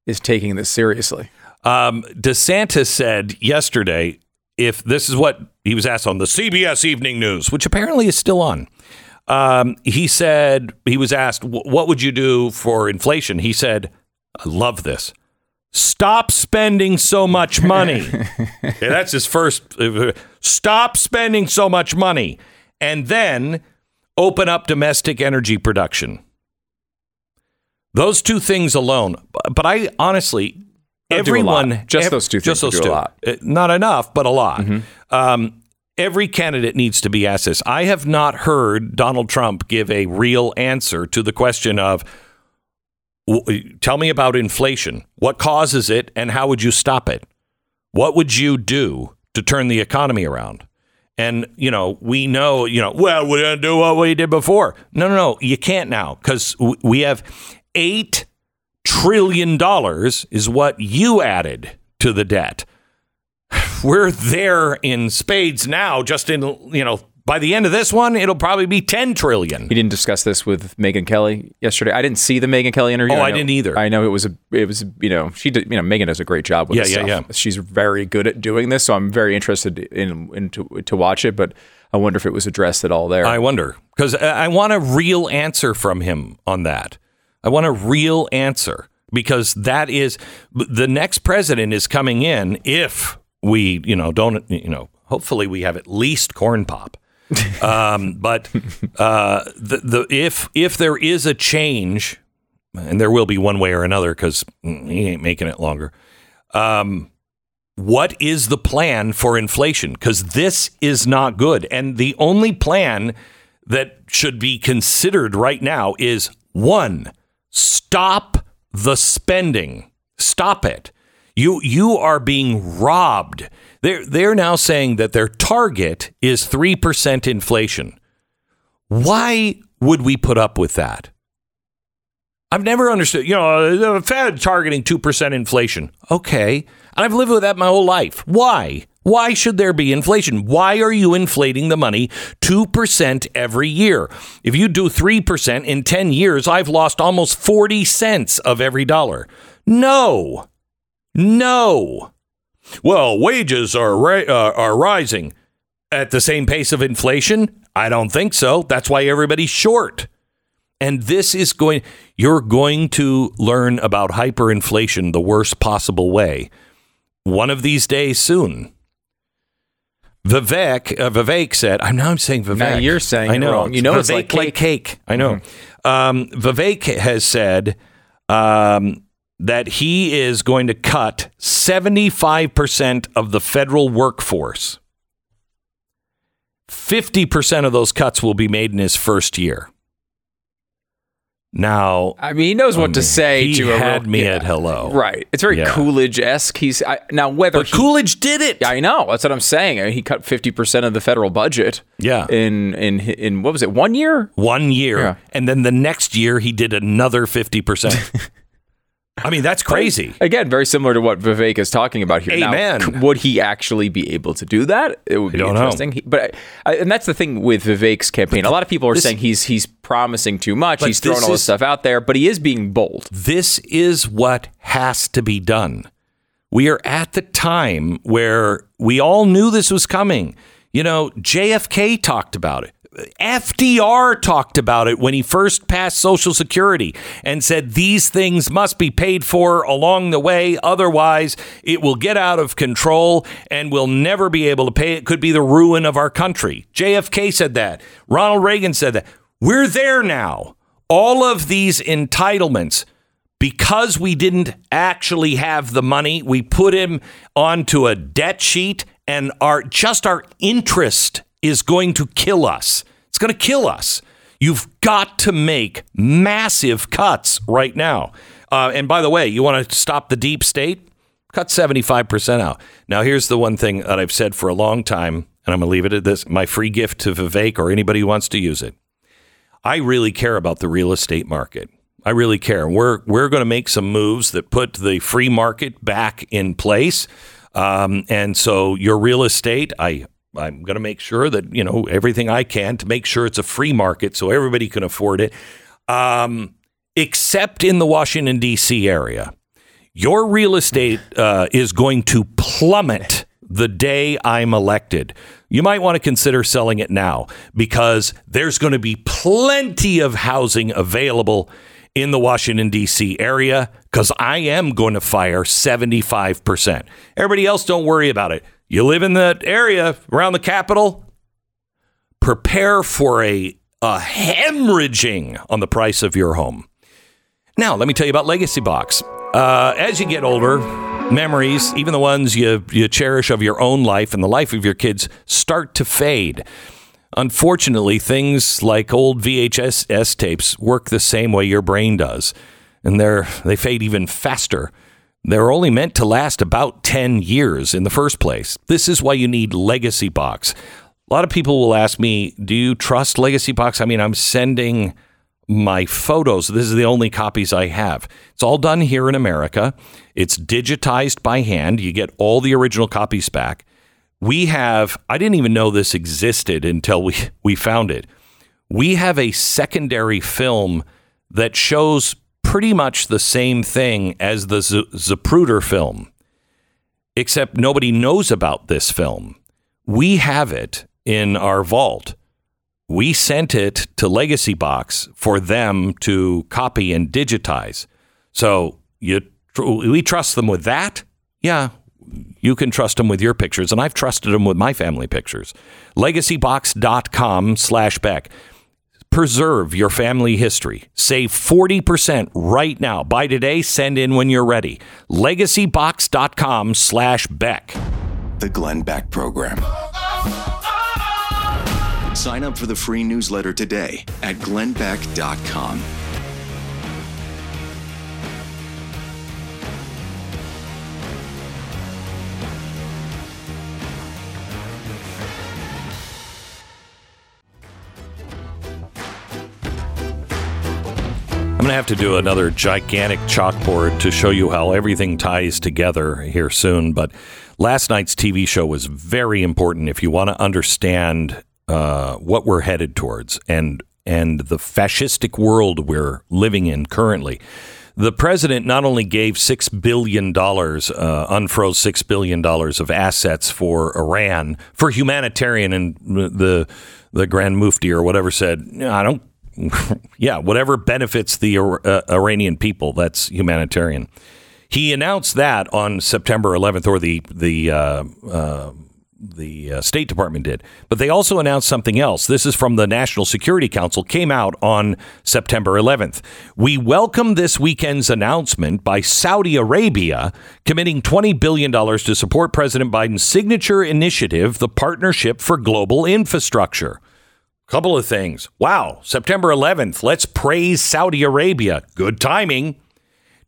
is taking this seriously. Um, DeSantis said yesterday, if this is what he was asked on the CBS Evening News, which apparently is still on, um, he said, he was asked, what would you do for inflation? He said, I love this. Stop spending so much money. Okay, that's his first. Stop spending so much money. And then open up domestic energy production. Those two things alone. But- I honestly, a lot. everyone, Just ev- those two just things those do a two. lot. Uh, Not enough, but a lot. Mm-hmm. Um, every candidate needs to be asked this. I have not heard Donald Trump give a real answer to the question of tell me about inflation. What causes it and how would you stop it? What would you do to turn the economy around? And, you know, we know, you know, well, we're going to do what we did before. No, no, no. You can't now because we have $8 trillion is what you added to the debt. We're there in spades now, just in, you know, by the end of this one, it'll probably be 10 trillion. He didn't discuss this with Megyn Kelly yesterday. I didn't see the Megyn Kelly interview. Oh, I know- didn't either. I know it was a, it was, you know, she did, you know, Megyn does a great job with Yeah, this yeah, stuff. yeah. She's very good at doing this, so I'm very interested in, in to, to watch it. But I wonder if it was addressed at all there. I wonder because I want a real answer from him on that. I want a real answer because that is the next president is coming in if we, you know, don't, you know, hopefully we have at least corn pop. um, but uh, the the if if there is a change, and there will be one way or another because he ain't making it longer. Um, what is the plan for inflation? Because this is not good. And the only plan that should be considered right now is one, stop the spending. Stop it. You you are being robbed. They're they're now saying that their target is three percent inflation. Why would we put up with that? I've never understood. You know, the Fed targeting 2% inflation. Okay. And I've lived with that my whole life. Why? Why should there be inflation? Why are you inflating the money 2% every year? If you do 3% in 10 years, I've lost almost 40 cents of every dollar. No. No. Well, wages are uh, are rising at the same pace of inflation? I don't think so. That's why everybody's short. And this is going, you're going to learn about hyperinflation the worst possible way one of these days soon. Vivek, uh, Vivek said, I'm now I'm saying Vivek. Now you're saying I it know. wrong. You know it's Vivek like cake. I know. Um, Vivek has said um, that he is going to cut 75% of the federal workforce. 50% of those cuts will be made in his first year. Now, I mean, he knows what to say he to a had real- me yeah. at hello. Right. It's very Yeah. Coolidge esque. He's I, now whether But he- Coolidge did it. I know. That's what I'm saying. I mean, he cut 50 percent of the federal budget. Yeah. In in in what was it? One year? One year. Yeah. And then the next year, he did another 50%. I mean, that's crazy. Again, very similar to what Vivek is talking about here. Now, Amen. c- would he actually be able to do that? It would be don't know. interesting. He- but I, I, and that's the thing with Vivek's campaign. A lot of people are this- saying he's he's promising too much. He's throwing all this is- stuff out there, but he is being bold. This is what has to be done. We are at the time where we all knew this was coming. You know, JFK talked about it. FDR talked about it when he first passed Social Security and said these things must be paid for along the way. Otherwise, it will get out of control and we'll never be able to pay. It could be the ruin of our country. JFK said that. Ronald Reagan said that. We're there now. All of these entitlements because we didn't actually have the money, we put him onto a debt sheet and our just our interest is going to kill us. It's going to kill us. You've got to make massive cuts right now. Uh, and by the way, you want to stop the deep state? Cut 75% out. Now, here's the one thing that I've said for a long time, and I'm going to leave it at this my free gift to Vivek or anybody who wants to use it. I really care about the real estate market. I really care. We're we're going to make some moves that put the free market back in place. Um, and so your real estate, I I'm going to make sure that you know everything I can to make sure it's a free market so everybody can afford it. Um, except in the Washington D.C. area, your real estate uh, is going to plummet the day I'm elected. You might want to consider selling it now because there's going to be plenty of housing available in the Washington, D.C. area because I am going to fire 75%. Everybody else, don't worry about it. You live in that area around the capital, prepare for a, a hemorrhaging on the price of your home. Now, let me tell you about Legacy Box. Uh, as you get older, memories, even the ones you, you cherish of your own life and the life of your kids, start to fade. Unfortunately, things like old VHS tapes work the same way your brain does, and they're, they fade even faster. They're only meant to last about 10 years in the first place. This is why you need Legacy Box. A lot of people will ask me, Do you trust Legacy Box? I mean, I'm sending my photos. This is the only copies I have. It's all done here in America. It's digitized by hand. You get all the original copies back. We have, I didn't even know this existed until we, we found it. We have a secondary film that shows pretty much the same thing as the Z- Zapruder film, except nobody knows about this film. We have it in our vault. We sent it to Legacy Box for them to copy and digitize. So you we trust them with that? Yeah, you can trust them with your pictures, and I've trusted them with my family pictures. Legacybox.com slash Beck. Preserve your family history. Save 40% right now. Buy today, send in when you're ready. Legacybox.com slash Beck. The Glenn Beck Program. Sign up for the free newsletter today at glennbeck.com. going to have to do another gigantic chalkboard to show you how everything ties together here soon. But last night's TV show was very important if you want to understand uh, what we're headed towards and and the fascistic world we're living in currently. The president not only gave six billion dollars, uh, unfroze six billion dollars of assets for Iran for humanitarian, and the the Grand Mufti or whatever said, I don't yeah, whatever benefits the uh, Iranian people, that's humanitarian. He announced that on September 11th, or the the uh, uh, the uh, State Department did. But they also announced something else. This is from the National Security Council, came out on September 11th. We welcome this weekend's announcement by Saudi Arabia committing $20 billion to support President Biden's signature initiative, the Partnership for Global Infrastructure. Couple of things. Wow, September 11th. Let's praise Saudi Arabia. Good timing.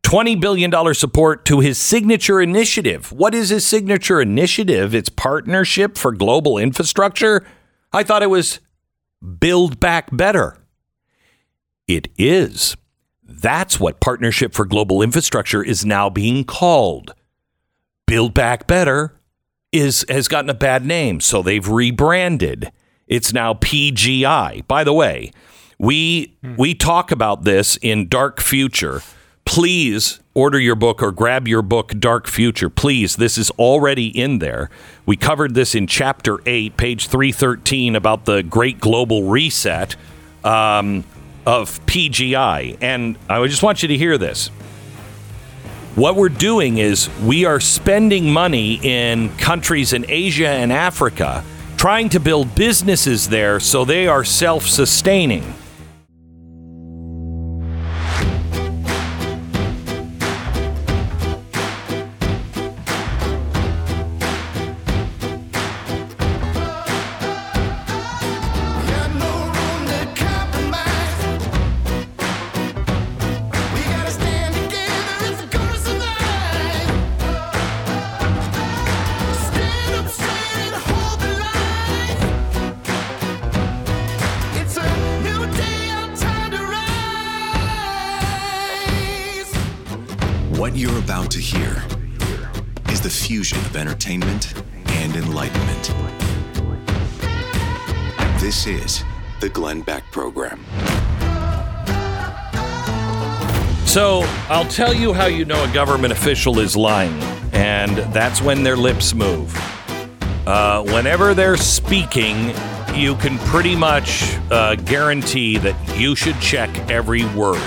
$20 billion support to his signature initiative. What is his signature initiative? It's Partnership for Global Infrastructure. I thought it was Build Back Better. It is. That's what Partnership for Global Infrastructure is now being called. Build Back Better is has gotten a bad name, so they've rebranded. It's now PGI. By the way, we we talk about this in Dark Future. Please order your book or grab your book Dark Future. Please, this is already in there. We covered this in chapter 8, page 313 about the great global reset um, of PGI. And I just want you to hear this. What we're doing is we are spending money in countries in Asia and Africa trying to build businesses there so they are self sustaining. Glenn Beck Program. So I'll tell you how you know a government official is lying, and that's when their lips move. Uh, whenever they're speaking, you can pretty much uh, guarantee that you should check every word.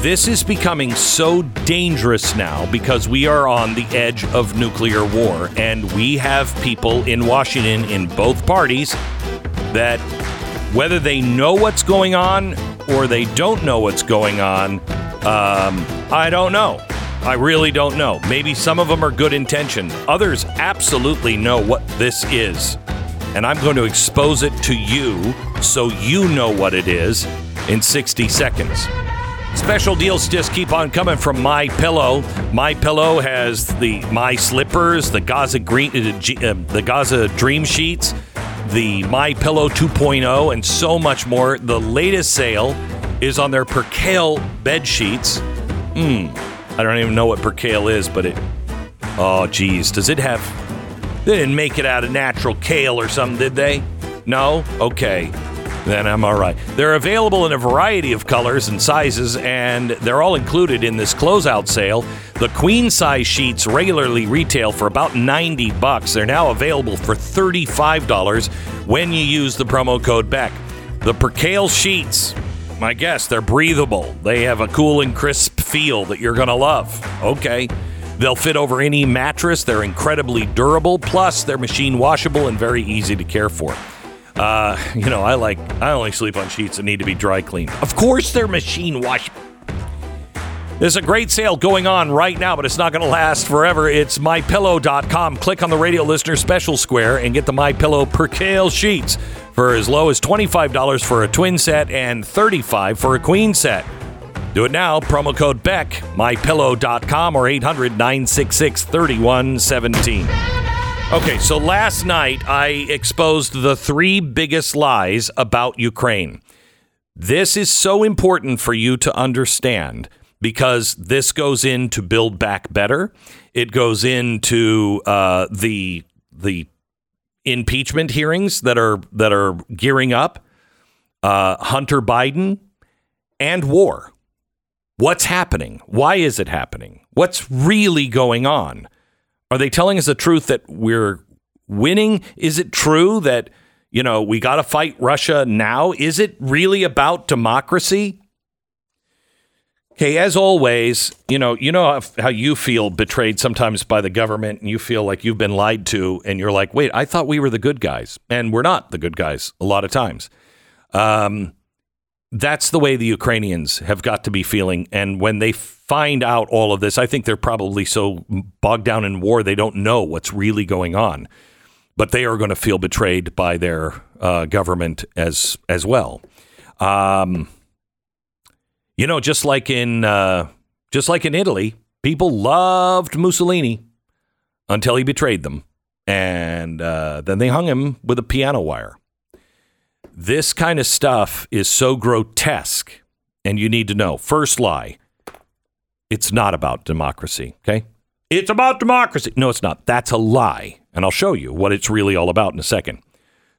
This is becoming so dangerous now because we are on the edge of nuclear war, and we have people in Washington in both parties that whether they know what's going on or they don't know what's going on, um, I don't know. I really don't know. Maybe some of them are good intentioned, Others absolutely know what this is. And I'm going to expose it to you so you know what it is in 60 seconds. Special deals just keep on coming from My Pillow. My Pillow has the My Slippers, the Giza Green, uh, G- uh, the Giza Dream Sheets, the My Pillow 2.0, and so much more. The latest sale is on their Percale bed sheets. Hmm. I don't even know what Percale is, but it. Oh, geez, does it have? They didn't make it out of natural kale or something, did they? No. Okay then I'm all right. They're available in a variety of colors and sizes, and they're all included in this closeout sale. The queen size sheets regularly retail for about 90 bucks. They're now available for $35 when you use the promo code BECK. The Percale sheets, my guess, they're breathable. They have a cool and crisp feel that you're going to love. Okay. They'll fit over any mattress. They're incredibly durable. Plus, they're machine washable and very easy to care for. Uh, you know, I like, I only sleep on sheets that need to be dry cleaned. Of course, they're machine wash. There's a great sale going on right now, but it's not going to last forever. It's mypillow.com. Click on the radio listener special square and get the MyPillow Percale sheets for as low as $25 for a twin set and $35 for a queen set. Do it now. Promo code BECK, mypillow.com or 800 966 3117. Okay, so last night I exposed the three biggest lies about Ukraine. This is so important for you to understand because this goes into build back better. It goes into uh, the the impeachment hearings that are that are gearing up, uh, Hunter Biden, and war. What's happening? Why is it happening? What's really going on? Are they telling us the truth that we're winning? Is it true that, you know, we got to fight Russia now? Is it really about democracy? Okay, as always, you know, you know how, you feel betrayed sometimes by the government and you feel like you've been lied to and you're like, "Wait, I thought we were the good guys." And we're not the good guys a lot of times. Um that's the way the Ukrainians have got to be feeling. And when they find out all of this, I think they're probably so bogged down in war they don't know what's really going on. But they are going to feel betrayed by their uh, government as as well. Um, you know, just like in uh, just like in Italy, people loved Mussolini until he betrayed them, and uh, then they hung him with a piano wire. This kind of stuff is so grotesque, and you need to know. First lie it's not about democracy, okay? It's about democracy. No, it's not. That's a lie. And I'll show you what it's really all about in a second.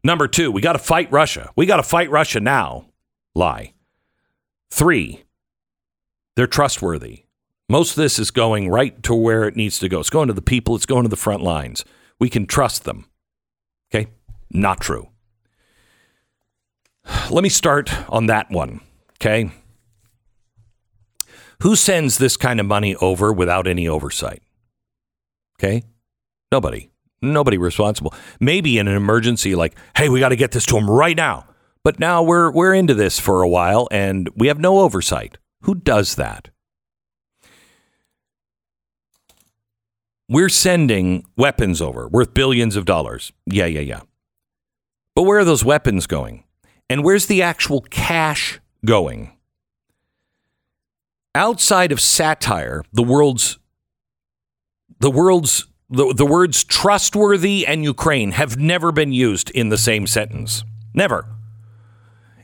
Number two, we got to fight Russia. We got to fight Russia now. Lie. Three, they're trustworthy. Most of this is going right to where it needs to go. It's going to the people, it's going to the front lines. We can trust them. Okay? Not true. Let me start on that one. Okay? Who sends this kind of money over without any oversight? Okay? Nobody. Nobody responsible. Maybe in an emergency, like, hey, we got to get this to them right now. But now we're we're into this for a while and we have no oversight. Who does that? We're sending weapons over worth billions of dollars. Yeah, yeah, yeah. But where are those weapons going? And where's the actual cash going? Outside of satire, the world's the world's the, the words trustworthy and Ukraine have never been used in the same sentence. Never.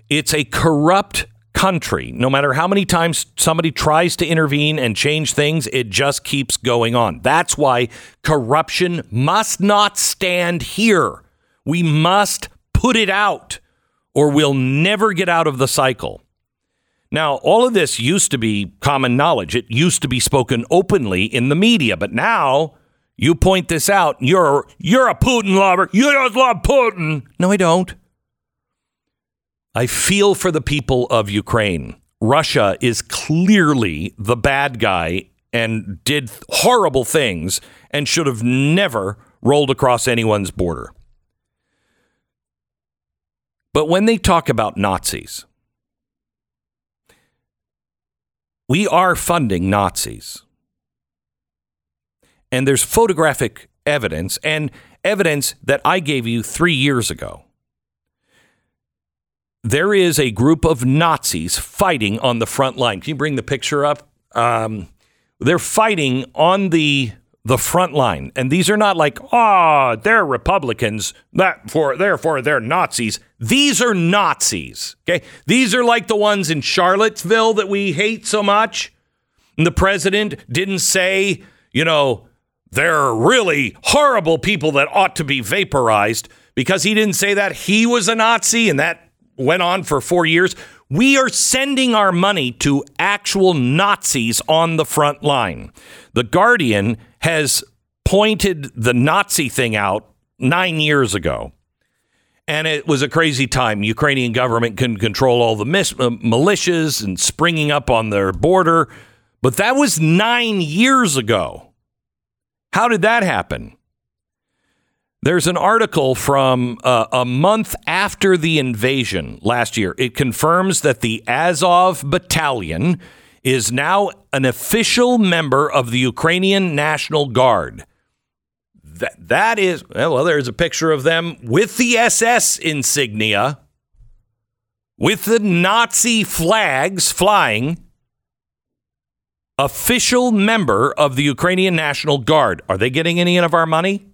It's a corrupt country. No matter how many times somebody tries to intervene and change things, it just keeps going on. That's why corruption must not stand here. We must put it out, or we'll never get out of the cycle. Now, all of this used to be common knowledge. It used to be spoken openly in the media, but now you point this out. You're you're a Putin lover. You just love Putin. No, I don't. I feel for the people of Ukraine. Russia is clearly the bad guy and did horrible things and should have never rolled across anyone's border. But when they talk about Nazis, we are funding Nazis. And there's photographic evidence and evidence that I gave you three years ago. There is a group of Nazis fighting on the front line. Can you bring the picture up? Um, they're fighting on the the front line, and these are not like, oh, they're Republicans, that for therefore they're Nazis. These are Nazis. Okay, these are like the ones in Charlottesville that we hate so much. And the president didn't say, you know, they're really horrible people that ought to be vaporized because he didn't say that he was a Nazi and that went on for four years. We are sending our money to actual Nazis on the front line. The Guardian has pointed the Nazi thing out nine years ago. And it was a crazy time. Ukrainian government couldn't control all the mis- uh, militias and springing up on their border. But that was nine years ago. How did that happen? There's an article from uh, a month after the invasion last year. It confirms that the Azov Battalion is now an official member of the Ukrainian National Guard. That, that is, well, there's a picture of them with the SS insignia, with the Nazi flags flying. Official member of the Ukrainian National Guard. Are they getting any of our money?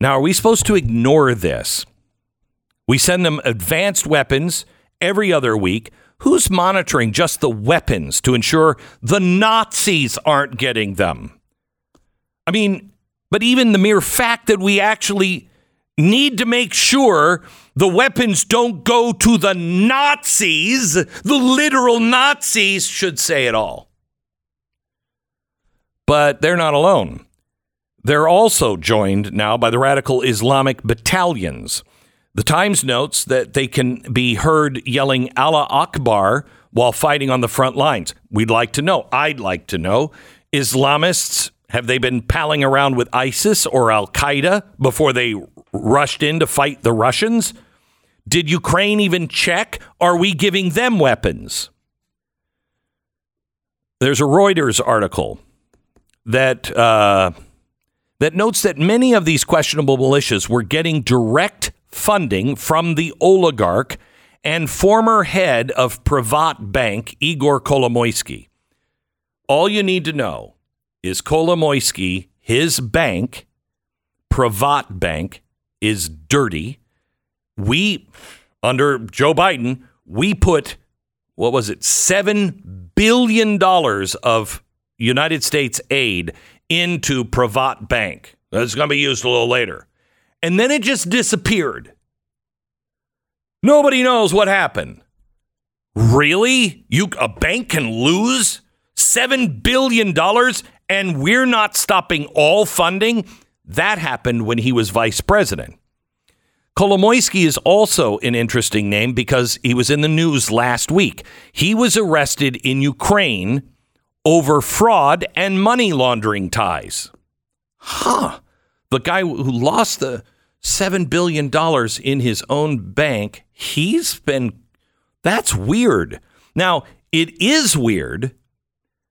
Now, are we supposed to ignore this? We send them advanced weapons every other week. Who's monitoring just the weapons to ensure the Nazis aren't getting them? I mean, but even the mere fact that we actually need to make sure the weapons don't go to the Nazis, the literal Nazis, should say it all. But they're not alone. They're also joined now by the radical Islamic battalions. The Times notes that they can be heard yelling Allah Akbar while fighting on the front lines. We'd like to know. I'd like to know. Islamists, have they been palling around with ISIS or Al Qaeda before they rushed in to fight the Russians? Did Ukraine even check? Are we giving them weapons? There's a Reuters article that uh, that notes that many of these questionable militias were getting direct funding from the oligarch and former head of Privat Bank, Igor Kolomoisky. All you need to know is Kolomoisky, his bank, Privat Bank, is dirty. We, under Joe Biden, we put, what was it, $7 billion of United States aid into Privat Bank. That's going to be used a little later. And then it just disappeared. Nobody knows what happened. Really? You a bank can lose 7 billion dollars and we're not stopping all funding? That happened when he was vice president. Kolomoisky is also an interesting name because he was in the news last week. He was arrested in Ukraine over fraud and money laundering ties. Huh. The guy who lost the $7 billion in his own bank, he's been, that's weird. Now, it is weird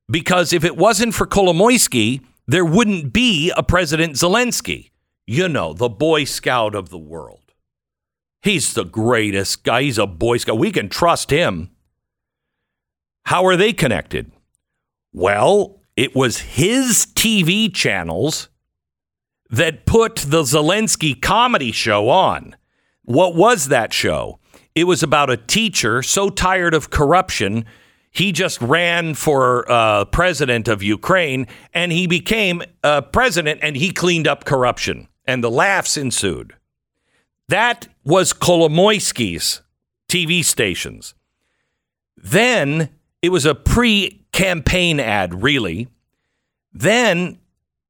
because if it wasn't for Kolomoisky, there wouldn't be a President Zelensky. You know, the Boy Scout of the world. He's the greatest guy. He's a Boy Scout. We can trust him. How are they connected? Well, it was his TV channels that put the Zelensky comedy show on. What was that show? It was about a teacher so tired of corruption, he just ran for uh, president of Ukraine and he became uh, president and he cleaned up corruption. And the laughs ensued. That was Kolomoisky's TV stations. Then it was a pre campaign ad, really. Then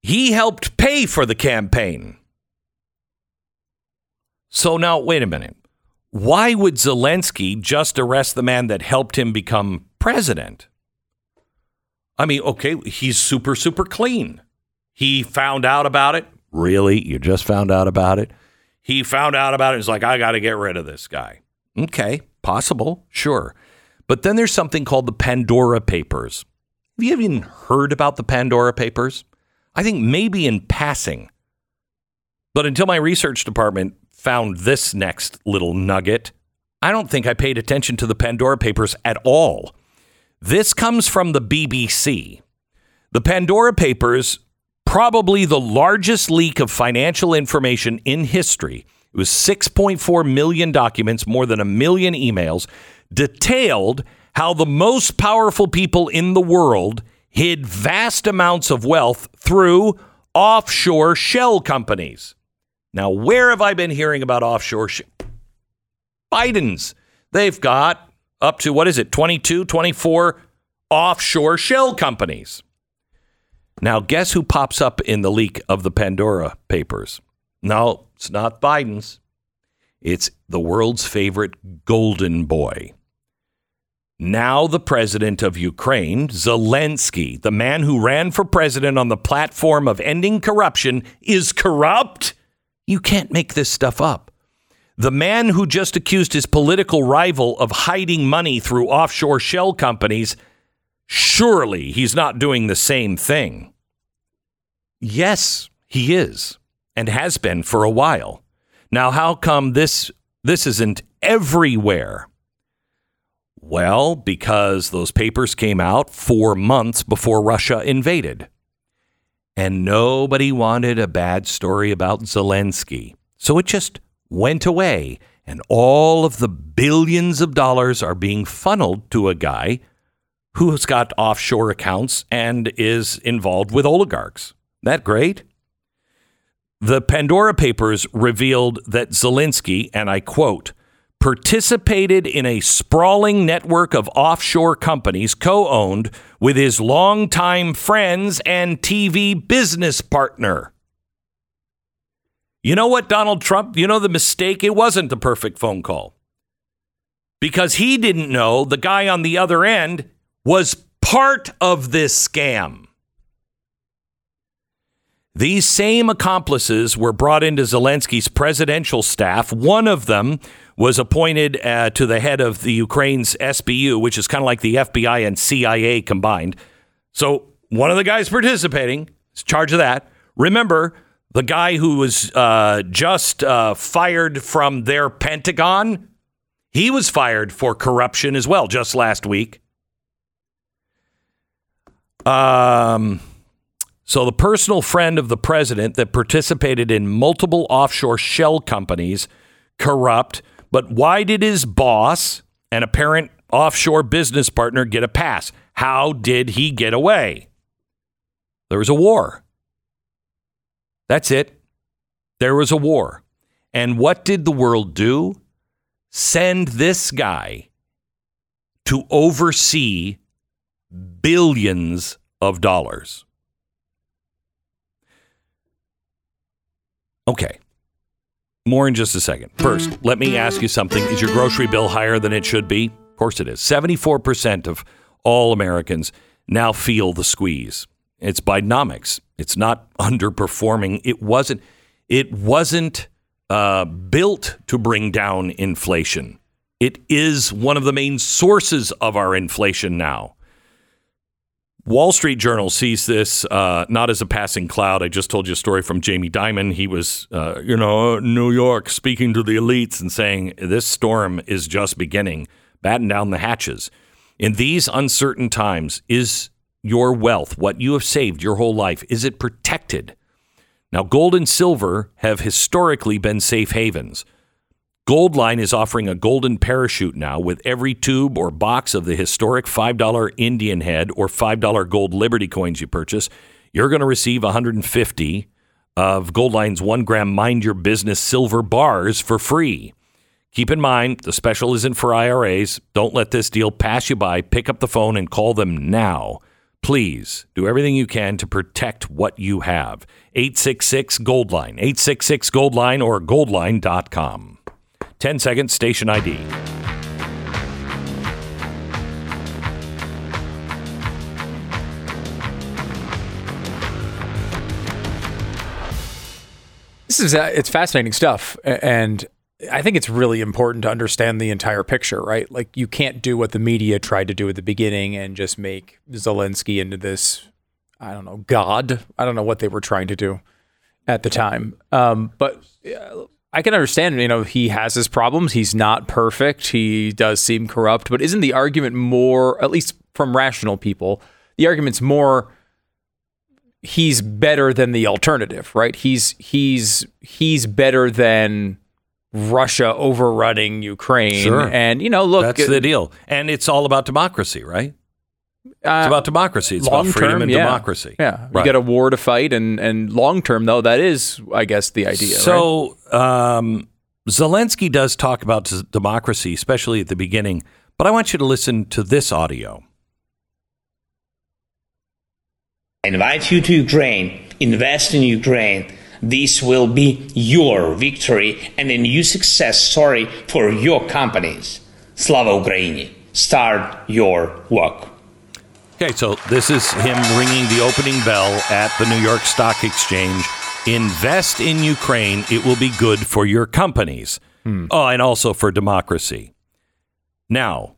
he helped pay for the campaign. So now, wait a minute. Why would Zelensky just arrest the man that helped him become president? I mean, okay, he's super, super clean. He found out about it. Really? You just found out about it? He found out about it. He's like, I got to get rid of this guy. Okay, possible, sure. But then there's something called the Pandora Papers. Have you even heard about the Pandora Papers? I think maybe in passing. But until my research department found this next little nugget, I don't think I paid attention to the Pandora Papers at all. This comes from the BBC. The Pandora Papers, probably the largest leak of financial information in history. It was 6.4 million documents, more than a million emails, detailed how the most powerful people in the world hid vast amounts of wealth through offshore shell companies. Now, where have I been hearing about offshore? Sh- Biden's. They've got up to, what is it, 22, 24 offshore shell companies. Now, guess who pops up in the leak of the Pandora papers? No, it's not Biden's. It's the world's favorite golden boy. Now, the president of Ukraine, Zelensky, the man who ran for president on the platform of ending corruption, is corrupt? You can't make this stuff up. The man who just accused his political rival of hiding money through offshore shell companies, surely he's not doing the same thing. Yes, he is and has been for a while. Now, how come this this isn't everywhere? Well, because those papers came out 4 months before Russia invaded and nobody wanted a bad story about Zelensky. So it just went away, and all of the billions of dollars are being funneled to a guy who's got offshore accounts and is involved with oligarchs. That great? The Pandora Papers revealed that Zelensky, and I quote, participated in a sprawling network of offshore companies co owned with his longtime friends and TV business partner. You know what, Donald Trump? You know the mistake? It wasn't the perfect phone call. Because he didn't know the guy on the other end was part of this scam. These same accomplices were brought into Zelensky's presidential staff. One of them was appointed uh, to the head of the Ukraine's SBU, which is kind of like the FBI and CIA combined. So one of the guys participating is charge of that. Remember, the guy who was uh, just uh, fired from their Pentagon, he was fired for corruption as well just last week. Um, so the personal friend of the president that participated in multiple offshore shell companies, corrupt but why did his boss and apparent offshore business partner get a pass? How did he get away? There was a war. That's it. There was a war. And what did the world do? Send this guy to oversee billions of dollars. Okay. More in just a second. First, let me ask you something. Is your grocery bill higher than it should be? Of course it is. 74% of all Americans now feel the squeeze. It's Bidenomics. It's not underperforming. It wasn't it wasn't uh, built to bring down inflation. It is one of the main sources of our inflation now. Wall Street Journal sees this uh, not as a passing cloud. I just told you a story from Jamie Dimon. He was, uh, you know, New York speaking to the elites and saying this storm is just beginning. Batten down the hatches. In these uncertain times, is your wealth, what you have saved your whole life, is it protected? Now, gold and silver have historically been safe havens. Goldline is offering a golden parachute now with every tube or box of the historic $5 Indian head or $5 gold Liberty coins you purchase. You're going to receive 150 of Goldline's one gram Mind Your Business silver bars for free. Keep in mind, the special isn't for IRAs. Don't let this deal pass you by. Pick up the phone and call them now. Please do everything you can to protect what you have. 866 Goldline, 866 Goldline, or goldline.com. 10 seconds, station ID. This is uh, it's fascinating stuff, and I think it's really important to understand the entire picture, right? Like you can't do what the media tried to do at the beginning and just make Zelensky into this, I don't know, god. I don't know what they were trying to do at the time, um, but uh, I can understand. You know, he has his problems. He's not perfect. He does seem corrupt, but isn't the argument more, at least from rational people, the argument's more he's better than the alternative, right? He's he's he's better than Russia overrunning Ukraine. Sure. And you know, look, That's the deal. And it's all about democracy, right? Uh, It's about democracy. It's long about freedom term, and yeah. democracy. Yeah, Right. you got a war to fight, and and long term though, that is, I guess, the idea. right? So um, Zelensky does talk about democracy, especially at the beginning. But I want you to listen to this audio. I invite you to Ukraine, invest in Ukraine. This will be your victory and a new success story for your companies. Slava Ukraini. Start your work. Okay, so this is him ringing the opening bell at the New York Stock Exchange. Invest in Ukraine. It will be good for your companies. Hmm. Oh, and also for democracy. Now,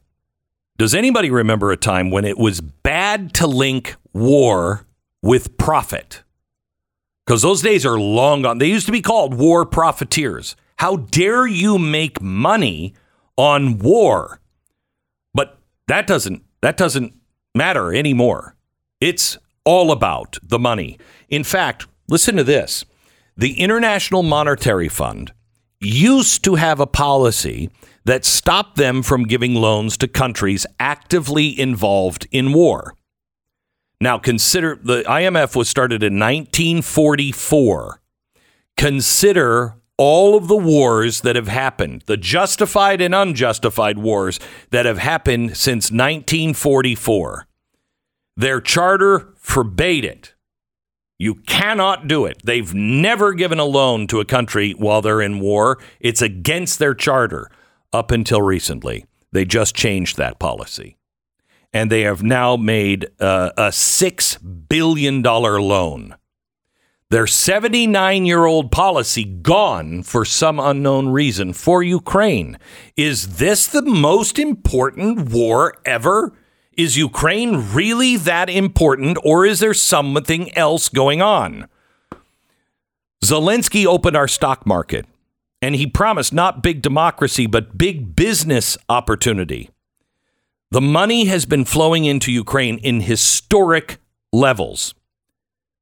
does anybody remember a time when it was bad to link war with profit? Because those days are long gone. They used to be called war profiteers. How dare you make money on war? But that doesn't that doesn't matter anymore. It's all about the money. In fact, listen to this. The International Monetary Fund used to have a policy that stopped them from giving loans to countries actively involved in war. Now, consider the IMF was started in 1944. Consider all of the wars that have happened, the justified and unjustified wars that have happened since 1944. Their charter forbade it. You cannot do it. They've never given a loan to a country while they're in war. It's against their charter up until recently. They just changed that policy and they have now made uh, a $6 billion loan. Their 79 year old policy gone for some unknown reason for Ukraine. Is this the most important war ever? Is Ukraine really that important, or is there something else going on? Zelensky opened our stock market, and he promised not big democracy, but big business opportunity. The money has been flowing into Ukraine in historic levels.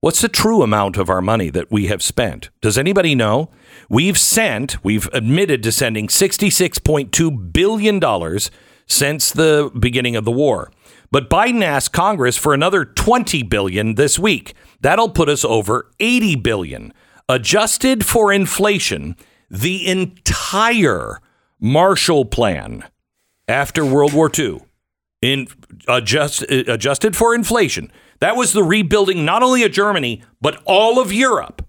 What's the true amount of our money that we have spent? Does anybody know? We've sent, we've admitted to sending $66.2 billion since the beginning of the war. But Biden asked Congress for another 20 billion this week. That'll put us over 80 billion. Adjusted for inflation, the entire Marshall Plan after World War II in adjust, adjusted for inflation. That was the rebuilding not only of Germany, but all of Europe.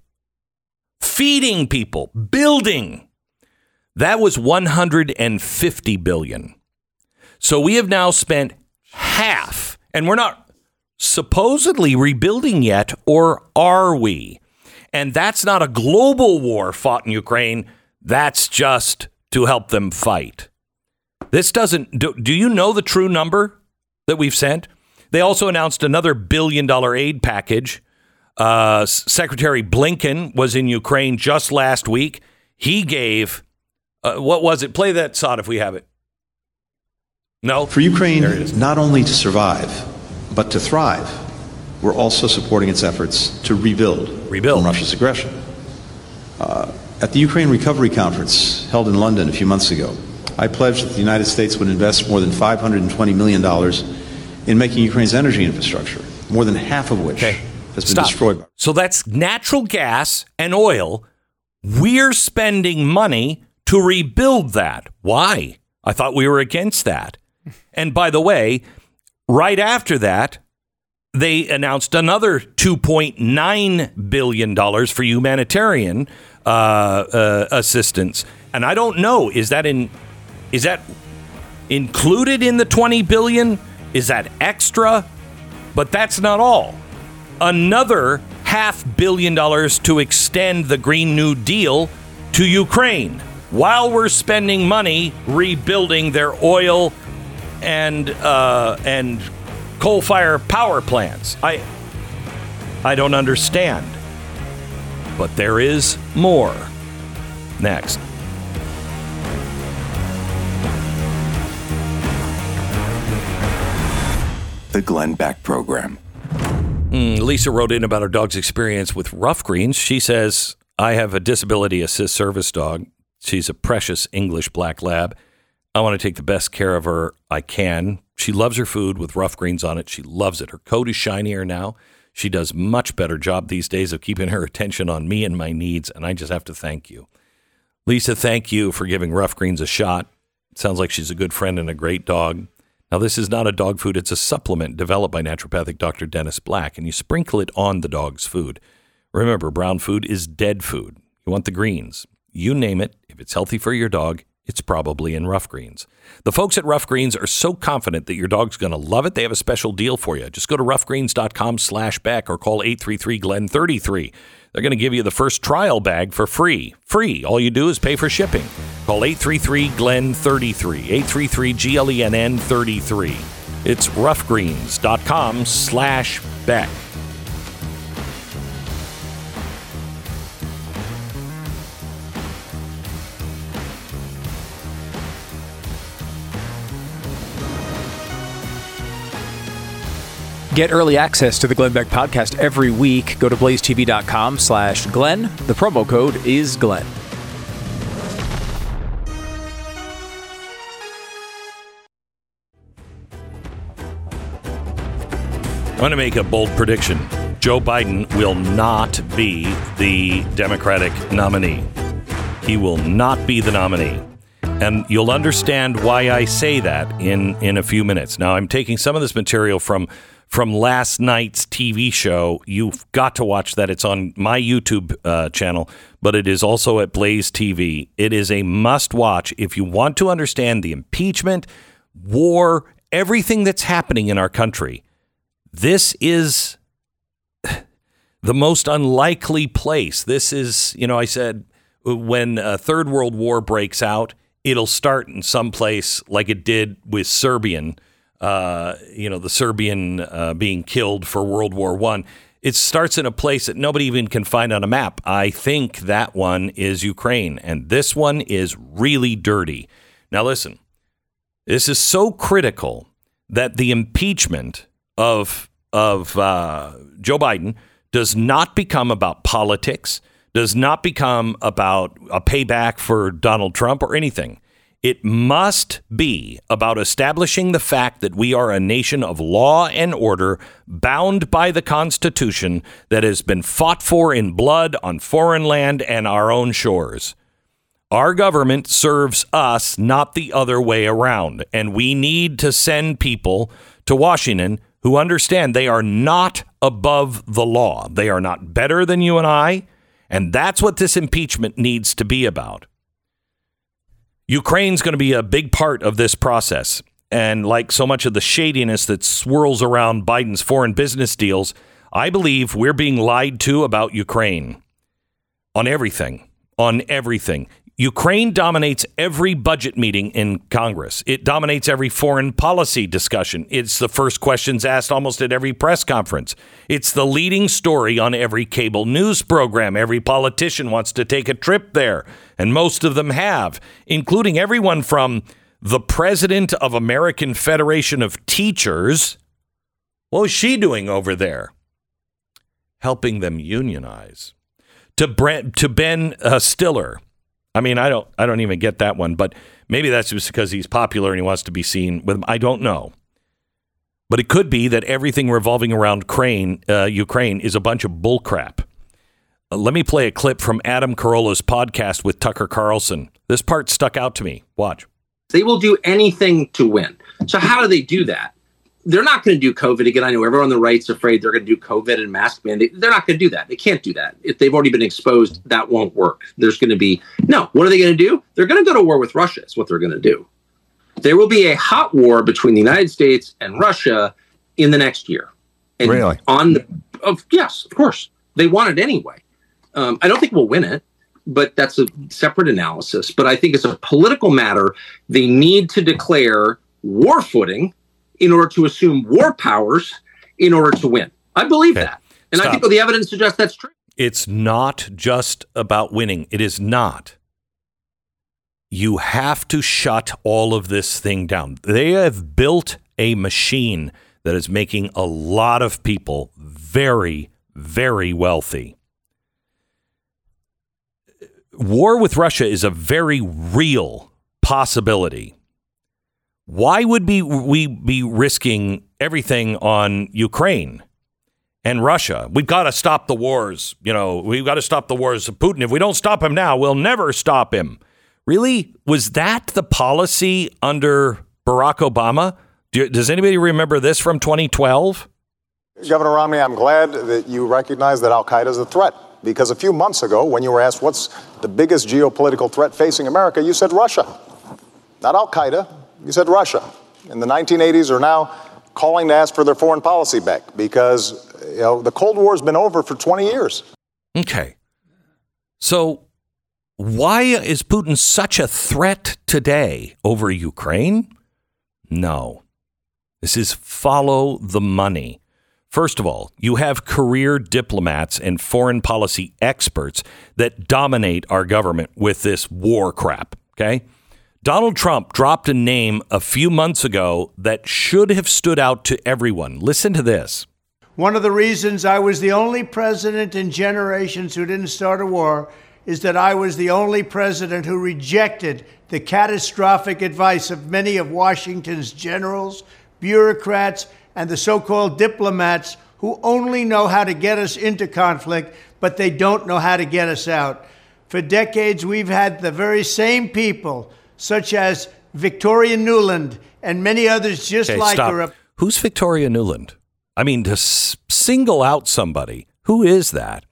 Feeding people, building. That was 150 billion. So we have now spent half, and we're not supposedly rebuilding yet, or are we? And that's not a global war fought in Ukraine. That's just to help them fight. This doesn't. Do, do you know the true number that we've sent? They also announced another billion dollar aid package. Uh, Secretary Blinken was in Ukraine just last week. He gave, uh, what was it? Play that sot if we have it. No? For Ukraine, not only to survive, but to thrive, we're also supporting its efforts to rebuild, Rebuild. from Russia's aggression. Uh, At the Ukraine Recovery Conference held in London a few months ago, I pledged that the United States would invest more than $520 million in making Ukraine's energy infrastructure, more than half of which has been Stop. destroyed. By- So that's natural gas and oil. We're spending money to rebuild that. Why? I thought we were against that. And by the way, right after that, they announced another $2.9 billion for humanitarian uh, uh, assistance. And I don't know, is that in is that included in the 20 billion? Is that extra? But that's not all. Another half billion dollars to extend the Green New Deal to Ukraine while we're spending money rebuilding their oil and uh, and coal fire power plants. I I don't understand. But there is more. Next. The Glenn Beck Program. Mm, Lisa wrote in about her dog's experience with rough greens. She says, I have a disability assist service dog. She's a precious English black lab. I want to take the best care of her I can. She loves her food with rough greens on it. She loves it. Her coat is shinier now. She does much better job these days of keeping her attention on me and my needs, and I just have to thank you. Lisa, thank you for giving rough greens a shot. Sounds like she's a good friend and a great dog. Now, this is not a dog food, it's a supplement developed by naturopathic Dr. Dennis Black, and you sprinkle it on the dog's food. Remember, brown food is dead food. You want the greens. You name it. If it's healthy for your dog, it's probably in Rough Greens. The folks at Rough Greens are so confident that your dog's going to love it, they have a special deal for you. Just go to roughgreens.com slash Beck or call 833-GLEN33. They're going to give you the first trial bag for free. Free. All you do is pay for shipping. Call 833-GLEN33. 833-G-L-E-N-N-33. It's roughgreens.com slash Beck. Get early access to the Glenn Beck podcast every week. Go to blazetv.com slash Glenn. The promo code is Glenn. Going to make a bold prediction. Joe Biden will not be the Democratic nominee. He will not be the nominee. And you'll understand why I say that in, in a few minutes. Now, I'm taking some of this material from from last night's TV show. You've got to watch that. It's on my YouTube uh, channel, but it is also at Blaze TV. It is a must watch if you want to understand the impeachment, war, everything that's happening in our country. This is the most unlikely place. This is, you know, I said when a third world war breaks out, it'll start in some place like it did with Serbian, uh, you know, the Serbian uh, being killed for World War One. It starts in a place that nobody even can find on a map. I think that one is Ukraine, and this one is really dirty. Now, listen, this is so critical that the impeachment of of uh, Joe Biden does not become about politics, does not become about a payback for Donald Trump or anything. It must be about establishing the fact that we are a nation of law and order, bound by the Constitution that has been fought for in blood on foreign land and our own shores. Our government serves us, not the other way around. And we need to send people to Washington who understand they are not above the law. They are not better than you and I. And that's what this impeachment needs to be about. Ukraine's going to be a big part of this process. And like so much of the shadiness that swirls around Biden's foreign business deals, I believe we're being lied to about Ukraine on everything. On everything. Ukraine dominates every budget meeting in Congress. It dominates every foreign policy discussion. It's the first questions asked almost at every press conference. It's the leading story on every cable news program. Every politician wants to take a trip there, and most of them have, including everyone from the president of American Federation of Teachers. What was she doing over there? Helping them unionize to Brent to Ben uh, Stiller. I mean, I don't I don't even get that one, but maybe that's just because he's popular and he wants to be seen with him. I don't know. But it could be that everything revolving around Crane, uh, Ukraine is a bunch of bullcrap. Uh, let me play a clip from Adam Carolla's podcast with Tucker Carlson. This part stuck out to me. Watch. They will do anything to win. So how do they do that? They're not going to do COVID again. I know everyone on the right's afraid they're going to do COVID and mask mandate. They're not going to do that. They can't do that. If they've already been exposed, that won't work. There's going to be no. What are they going to do? They're going to go to war with Russia. Is what they're going to do. There will be a hot war between the United States and Russia in the next year. And Really? On the of yes, of course they want it anyway. Um, I don't think we'll win it, but that's a separate analysis. But I think it's a political matter. They need to declare war footing in order to assume war powers in order to win. I believe that, and I Stop. think the evidence suggests that's true. It's not just about winning. It is not. You have to shut all of this thing down. They have built a machine that is making a lot of people very, very wealthy. War with Russia is a very real possibility. Why would be we be risking everything on Ukraine? and Russia. We've got to stop the wars. You know, we've got to stop the wars of Putin. If we don't stop him now, we'll never stop him. Really? Was that the policy under Barack Obama? Do, does anybody remember this from 2012? Governor Romney, I'm glad that you recognize that Al Qaeda is a threat. Because a few months ago, when you were asked what's the biggest geopolitical threat facing America, you said Russia. Not Al Qaeda, you said Russia. In the 1980s are now calling to ask for their foreign policy back because you know, the Cold War has been over for 20 years. Okay. So, why is Putin such a threat today over Ukraine? No. This is follow the money. First of all, you have career diplomats and foreign policy experts that dominate our government with this war crap. Okay. Donald Trump dropped a name a few months ago that should have stood out to everyone. Listen to this. One of the reasons I was the only president in generations who didn't start a war is that I was the only president who rejected the catastrophic advice of many of Washington's generals, bureaucrats, and the so called diplomats who only know how to get us into conflict, but they don't know how to get us out. For decades, we've had the very same people, such as Victoria Nuland and many others just Okay, like stop. her. Who's Victoria Nuland? I mean, to s- single out somebody, who is that?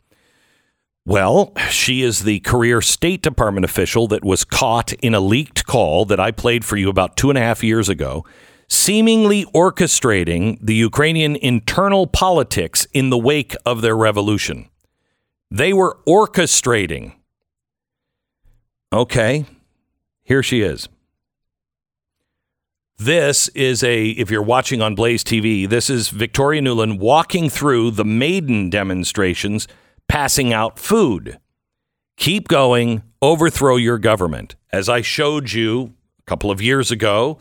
Well, she is the career State Department official that was caught in a leaked call that I played for you about two and a half years ago, seemingly orchestrating the Ukrainian internal politics in the wake of their revolution. They were orchestrating. Okay, here she is. This is a, if you're watching on Blaze TV, this is Victoria Nuland walking through the Maidan demonstrations, passing out food. Keep going, overthrow your government. As I showed you a couple of years ago,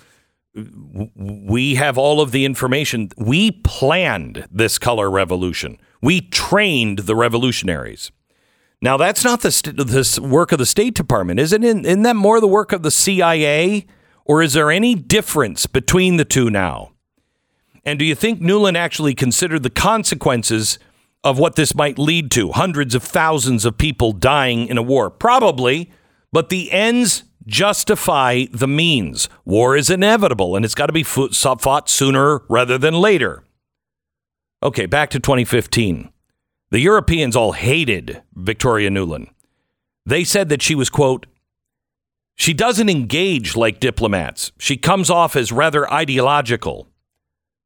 we have all of the information. We planned this color revolution, we trained the revolutionaries. Now, that's not the st- this work of the State Department, is it? Isn't isn't that more the work of the CIA? Or is there any difference between the two now? And do you think Nuland actually considered the consequences of what this might lead to? Hundreds of thousands of people dying in a war? Probably, but the ends justify the means. War is inevitable and it's got to be fought sooner rather than later. Okay, back to 2015. The Europeans all hated Victoria Nuland. They said that she was, quote, she doesn't engage like diplomats. She comes off as rather ideological.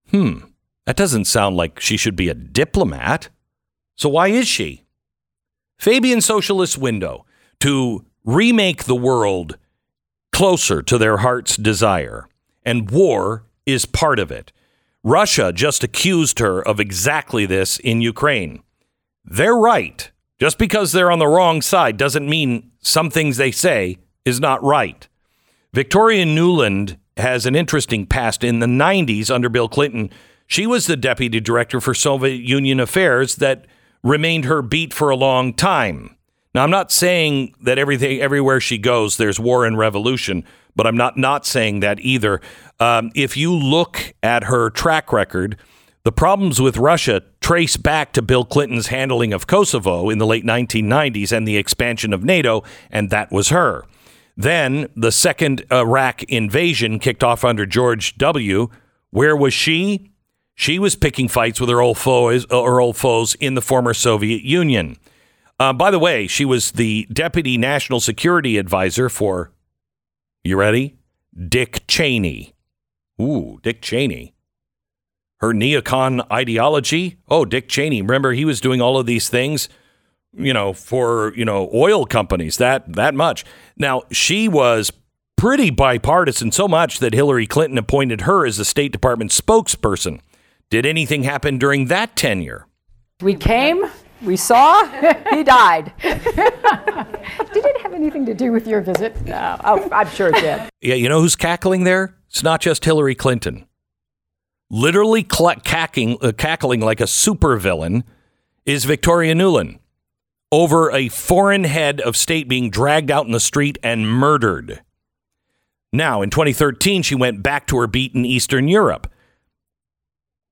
Hmm, that doesn't sound like she should be a diplomat. So why is she? Fabian Socialist window to remake the world closer to their heart's desire. And war is part of it. Russia just accused her of exactly this in Ukraine. They're right. Just because they're on the wrong side doesn't mean some things they say is not right. Victoria Nuland has an interesting past. In the 90s, under Bill Clinton, she was the deputy director for Soviet Union affairs that remained her beat for a long time. Now, I'm not saying that everything, everywhere she goes, there's war and revolution, but I'm not not saying that either. Um, if you look at her track record, the problems with Russia trace back to Bill Clinton's handling of Kosovo in the late 1990s and the expansion of NATO, and that was her. Then the second Iraq invasion kicked off under George W. Where was she? She was picking fights with her old foes, her old foes in the former Soviet Union. Uh, by the way, she was the deputy national security advisor for, you ready? Dick Cheney. Ooh, Dick Cheney. Her neocon ideology. Oh, Dick Cheney. Remember, he was doing all of these things, you know, for, you know, oil companies, that, that much. Now, she was pretty bipartisan, so much that Hillary Clinton appointed her as the State Department spokesperson. Did anything happen during that tenure? We came, we saw, he died. did it have anything to do with your visit? No, oh, I'm sure it did. Yeah, you know who's cackling there? It's not just Hillary Clinton. Literally uh, cackling like a supervillain is Victoria Nuland over a foreign head of state being dragged out in the street and murdered. Now, in 2013, she went back to her beat in Eastern Europe,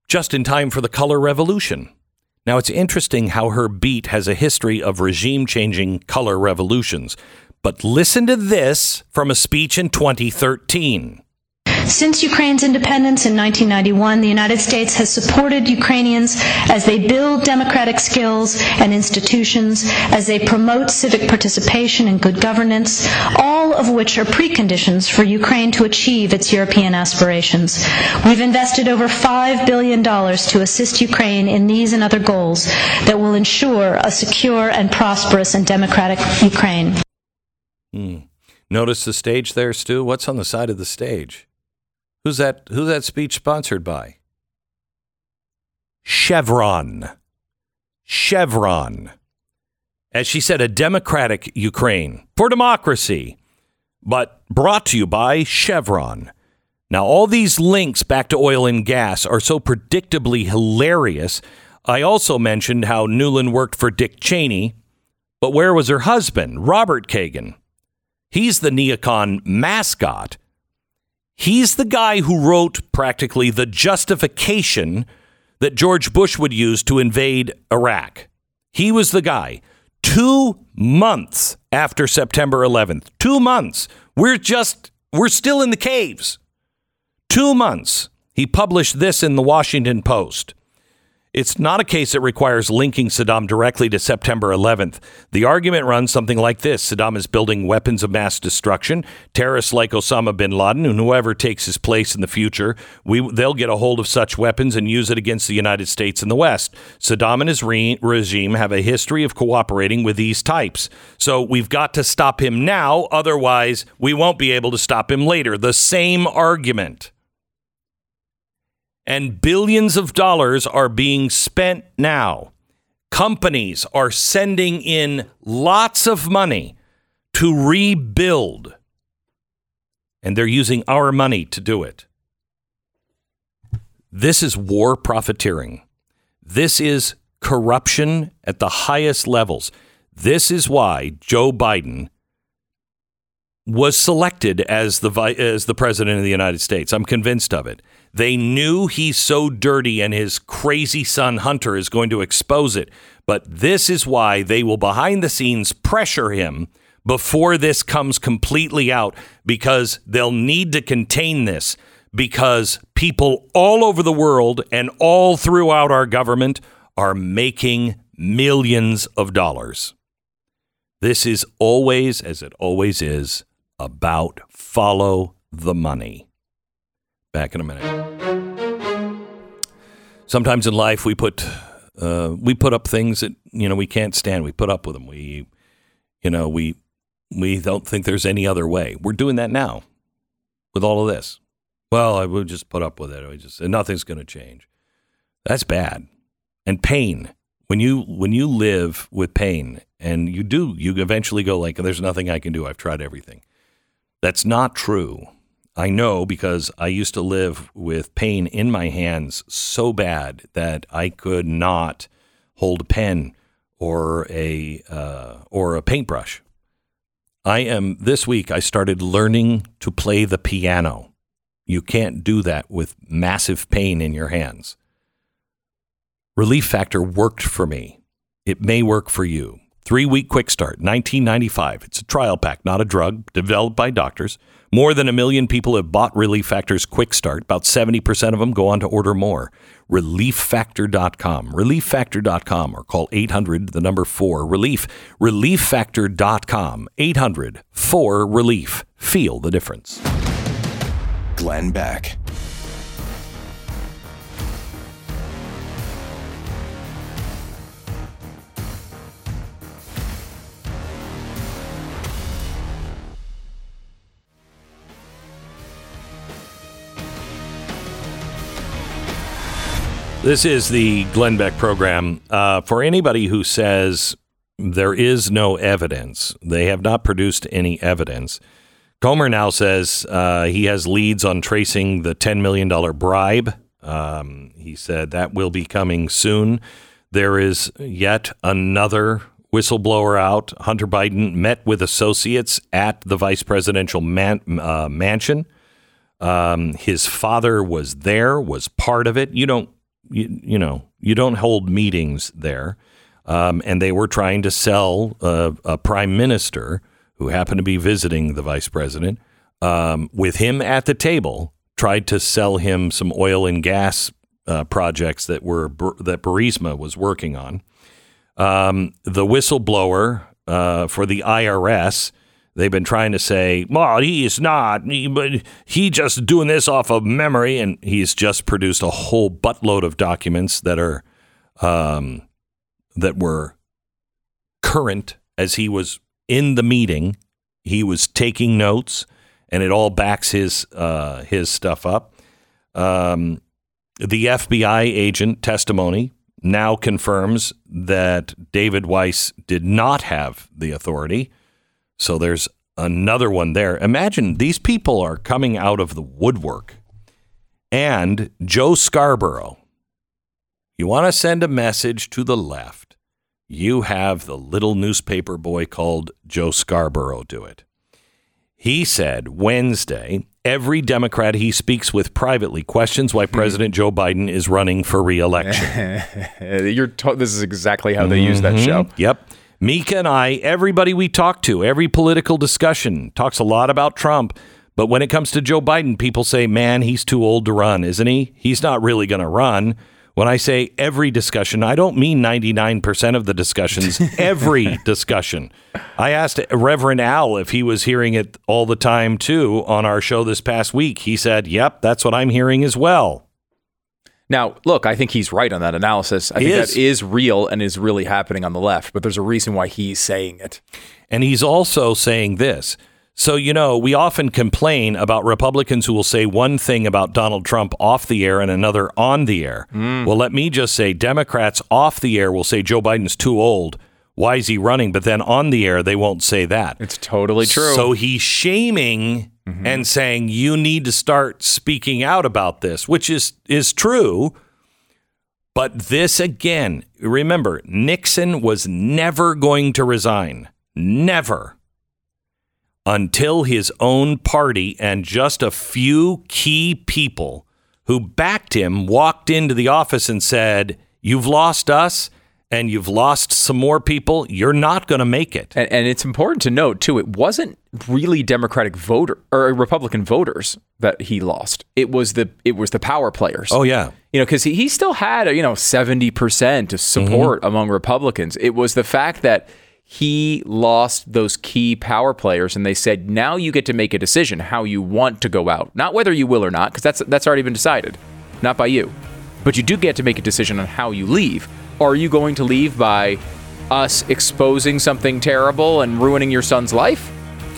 just in time for the color revolution. Now, it's interesting how her beat has a history of regime changing color revolutions. But listen to this from a speech in 2013. Since Ukraine's independence in 1991, the United States has supported Ukrainians as they build democratic skills and institutions, as they promote civic participation and good governance, all of which are preconditions for Ukraine to achieve its European aspirations. We've invested over $5 billion to assist Ukraine in these and other goals that will ensure a secure and prosperous and democratic Ukraine. Hmm. Notice the stage there, Stu? What's on the side of the stage? Who's that? Who's that speech sponsored by? Chevron. Chevron. As she said, a democratic Ukraine for democracy, but brought to you by Chevron. Now, all these links back to oil and gas are so predictably hilarious. I also mentioned how Nuland worked for Dick Cheney, but where was her husband, Robert Kagan? He's the neocon mascot. He's the guy who wrote practically the justification that George Bush would use to invade Iraq. He was the guy. Two months after September 11th, two months, we're just, we're still in the caves. Two months. He published this in the Washington Post. It's not a case that requires linking Saddam directly to September 11th. The argument runs something like this Saddam is building weapons of mass destruction. Terrorists like Osama bin Laden and whoever takes his place in the future, we, they'll get a hold of such weapons and use it against the United States and the West. Saddam and his re- regime have a history of cooperating with these types. So we've got to stop him now. Otherwise, we won't be able to stop him later. The same argument and billions of dollars are being spent now. Companies are sending in lots of money to rebuild, and they're using our money to do it. This is war profiteering. This is corruption at the highest levels. This is why Joe Biden was selected as the as the president of the United States. I'm convinced of it. They knew he's so dirty and his crazy son Hunter is going to expose it. But this is why they will behind the scenes pressure him before this comes completely out because they'll need to contain this because people all over the world and all throughout our government are making millions of dollars. This is always, as it always is, about follow the money. Back in a minute. Sometimes in life we put uh, we put up things that you know we can't stand. We put up with them. We you know we we don't think there's any other way. We're doing that now with all of this. Well, I will just put up with it. I just nothing's going to change. That's bad. And pain. When you when you live with pain and you do, you eventually go like there's nothing I can do. I've tried everything. That's not true. I know because I used to live with pain in my hands so bad that I could not hold a pen or a uh, or a paintbrush. I am this week. I started learning to play the piano. You can't do that with massive pain in your hands. Relief Factor worked for me. It may work for you. Three week quick start, 1995. It's a trial pack, not a drug, developed by doctors. More than a million people have bought Relief Factor's quick start. About 70% of them go on to order more. ReliefFactor.com. ReliefFactor.com or call 800, the number 4, Relief. ReliefFactor.com. 800 4 Relief. Feel the difference. Glenn Beck. This is the Glenn Beck program. Uh, for anybody who says there is no evidence, they have not produced any evidence. Comer now says uh, he has leads on tracing the $10 million bribe. Um, he said that will be coming soon. There is yet another whistleblower out. Hunter Biden met with associates at the vice presidential man, uh, mansion. Um, his father was there, was part of it. You don't, you, you know, you don't hold meetings there. Um, and they were trying to sell a, a prime minister who happened to be visiting the vice president um, with him at the table. Tried to sell him some oil and gas uh, projects that were that Burisma was working on. Um, the whistleblower uh, for the IRS They've been trying to say, well, he is not, he, he just doing this off of memory, and he's just produced a whole buttload of documents that are um, that were current as he was in the meeting. He was taking notes, and it all backs his uh, his stuff up. Um, the FBI agent testimony now confirms that David Weiss did not have the authority. So there's another one there. Imagine these people are coming out of the woodwork. And Joe Scarborough, you want to send a message to the left, you have the little newspaper boy called Joe Scarborough do it. He said Wednesday, every Democrat he speaks with privately questions why President Joe Biden is running for reelection. You're to- this is exactly how they use that Mhm. show. Yep. Mika and I, everybody we talk to, every political discussion talks a lot about Trump. But when it comes to Joe Biden, people say, man, he's too old to run, isn't he? He's not really going to run. When I say every discussion, I don't mean 99% of the discussions, every discussion. I asked Reverend Al if he was hearing it all the time too on our show this past week. He said, yep, that's what I'm hearing as well. Now, look, I think he's right on that analysis. I He think is. that is real and is really happening on the left, but there's a reason why he's saying it. And he's also saying this. So, you know, we often complain about Republicans who will say one thing about Donald Trump off the air and another on the air. Mm. Well, let me just say Democrats off the air will say Joe Biden's too old. Why is he running? But then on the air, they won't say that. It's totally true. So he's shaming Mm-hmm. and saying you need to start speaking out about this, which is is true. But this again, remember, Nixon was never going to resign. Never. Until his own party and just a few key people who backed him walked into the office and said, You've lost us and you've lost some more people. You're not going to make it. And, and it's important to note too, it wasn't really Democratic voter or Republican voters that he lost. It was the it was the power players. Oh, yeah. You know, because he, he still had you know seventy percent of support mm-hmm. among Republicans. It was the fact that he lost those key power players, and they said now you get to make a decision how you want to go out, not whether you will or not, because that's that's already been decided, not by you, but you do get to make a decision on how you leave. Are you going to leave by us exposing something terrible and ruining your son's life?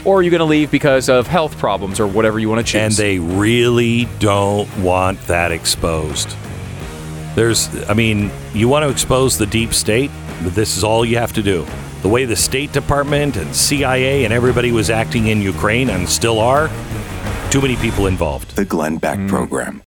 Or are you going to leave because of health problems or whatever you want to choose? And they really don't want that exposed. There's, I mean, you want to expose the deep state, but this is all you have to do. The way the State Department and CIA and everybody was acting in Ukraine and still are, too many people involved. The Glenn Beck hmm. Program.